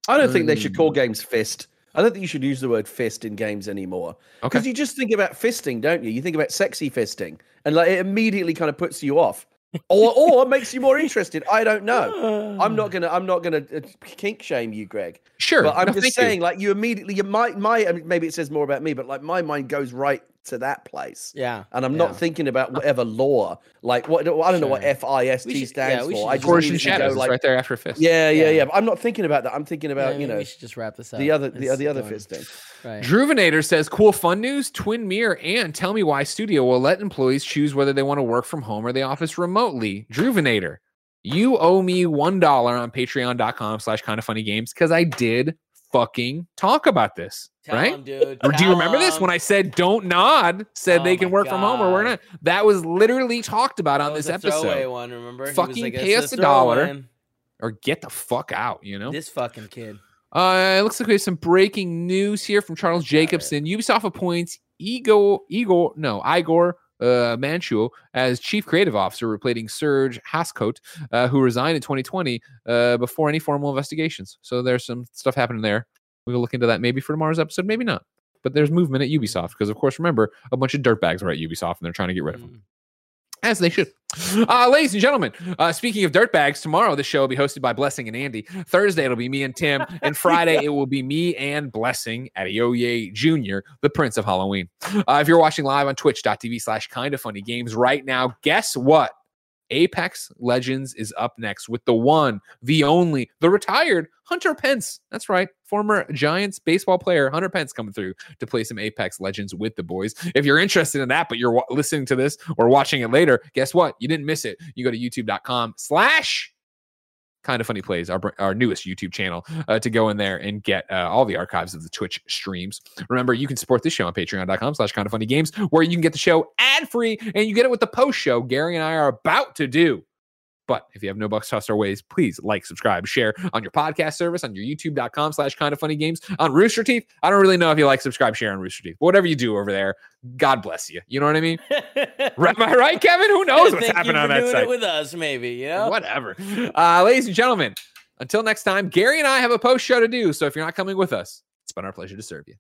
I don't think they should call Mm. games fist. I don't think you should use the word fist in games anymore. Okay. Because you just think about fisting, don't you? You think about sexy fisting, and like it immediately kind of puts you off, or or makes you more interested. I don't know. I'm not gonna I'm not gonna uh, kink shame you, Greg. Sure. But I'm no, just thank you. saying, like you immediately, you might my maybe it says more about me, but like my mind goes right to that place. Yeah. And I'm yeah. not thinking about whatever law, like what I don't know what Sure. F I S We T should- stands yeah, for. I just- just Forest and go Shadows like, right there after Fist. yeah, yeah, Yeah. yeah. But I'm not thinking about that. I'm thinking about maybe you know we should just wrap this up. the other the, It's the other going- fisting. Right. Druvenator says, cool fun news, twin mirror, and tell me why studio will let employees choose whether they want to work from home or the office remotely. Druvenator, you owe me one dollar on patreon.com slash kinda funny games because I did fucking talk about this. Tell right? 'em, dude. Or do you remember this when I said Dontnod, said Oh they can work from home or we're not? That was literally talked about That on this episode. one, remember? Fucking like, pay us a dollar." throw-in." Or get the fuck out, you know? This fucking kid. Uh, it looks like we have some breaking news here from Charles Jacobson. Ubisoft appoints Igor, Igor, no, Igor uh, Manchev as chief creative officer, replacing Serge Hascoët, uh, who resigned in 2020 uh, before any formal investigations. So there's some stuff happening there. We'll look into that maybe for tomorrow's episode, maybe not. But there's movement at Ubisoft because, of course, remember a bunch of dirtbags were at Ubisoft and they're trying to get rid of them Mm. As they should. Uh, ladies and gentlemen, uh, speaking of dirtbags, tomorrow the show will be hosted by Blessing and Andy. Thursday it'll be me and Tim, and Friday it will be me and Blessing at Adeoye Jr., the Prince of Halloween. Uh, if you're watching live on twitch.tv slash kinda funny games right now, guess what? Apex Legends is up next with the one, the only, the retired Hunter Pence. That's right, former Giants baseball player Hunter Pence coming through to play some Apex Legends with the boys. If you're interested in that, but you're wa- listening to this or watching it later, guess what? You didn't miss it. You go to youtube.com slash kinda funny plays our, our newest youtube channel uh, to go in there and get uh, all the archives of the twitch streams. Remember you can support this show on patreon.com slash kinda funny games where you can get the show ad free and you get it with the post show gary and i are about to do but if you have no bucks tossed our ways, please like, subscribe, share on your podcast service, on your youtube.com slash kinda funny games, on Rooster Teeth. I don't really know if you like, subscribe, share on Rooster Teeth. But whatever you do over there, God bless you. You know what I mean? Right, am I right, Kevin? Who knows what's happening on that doing site? it with us, maybe. You know. Whatever. Uh, ladies and gentlemen, until next time, Gary and I have a post show to do. So if you're not coming with us, it's been our pleasure to serve you.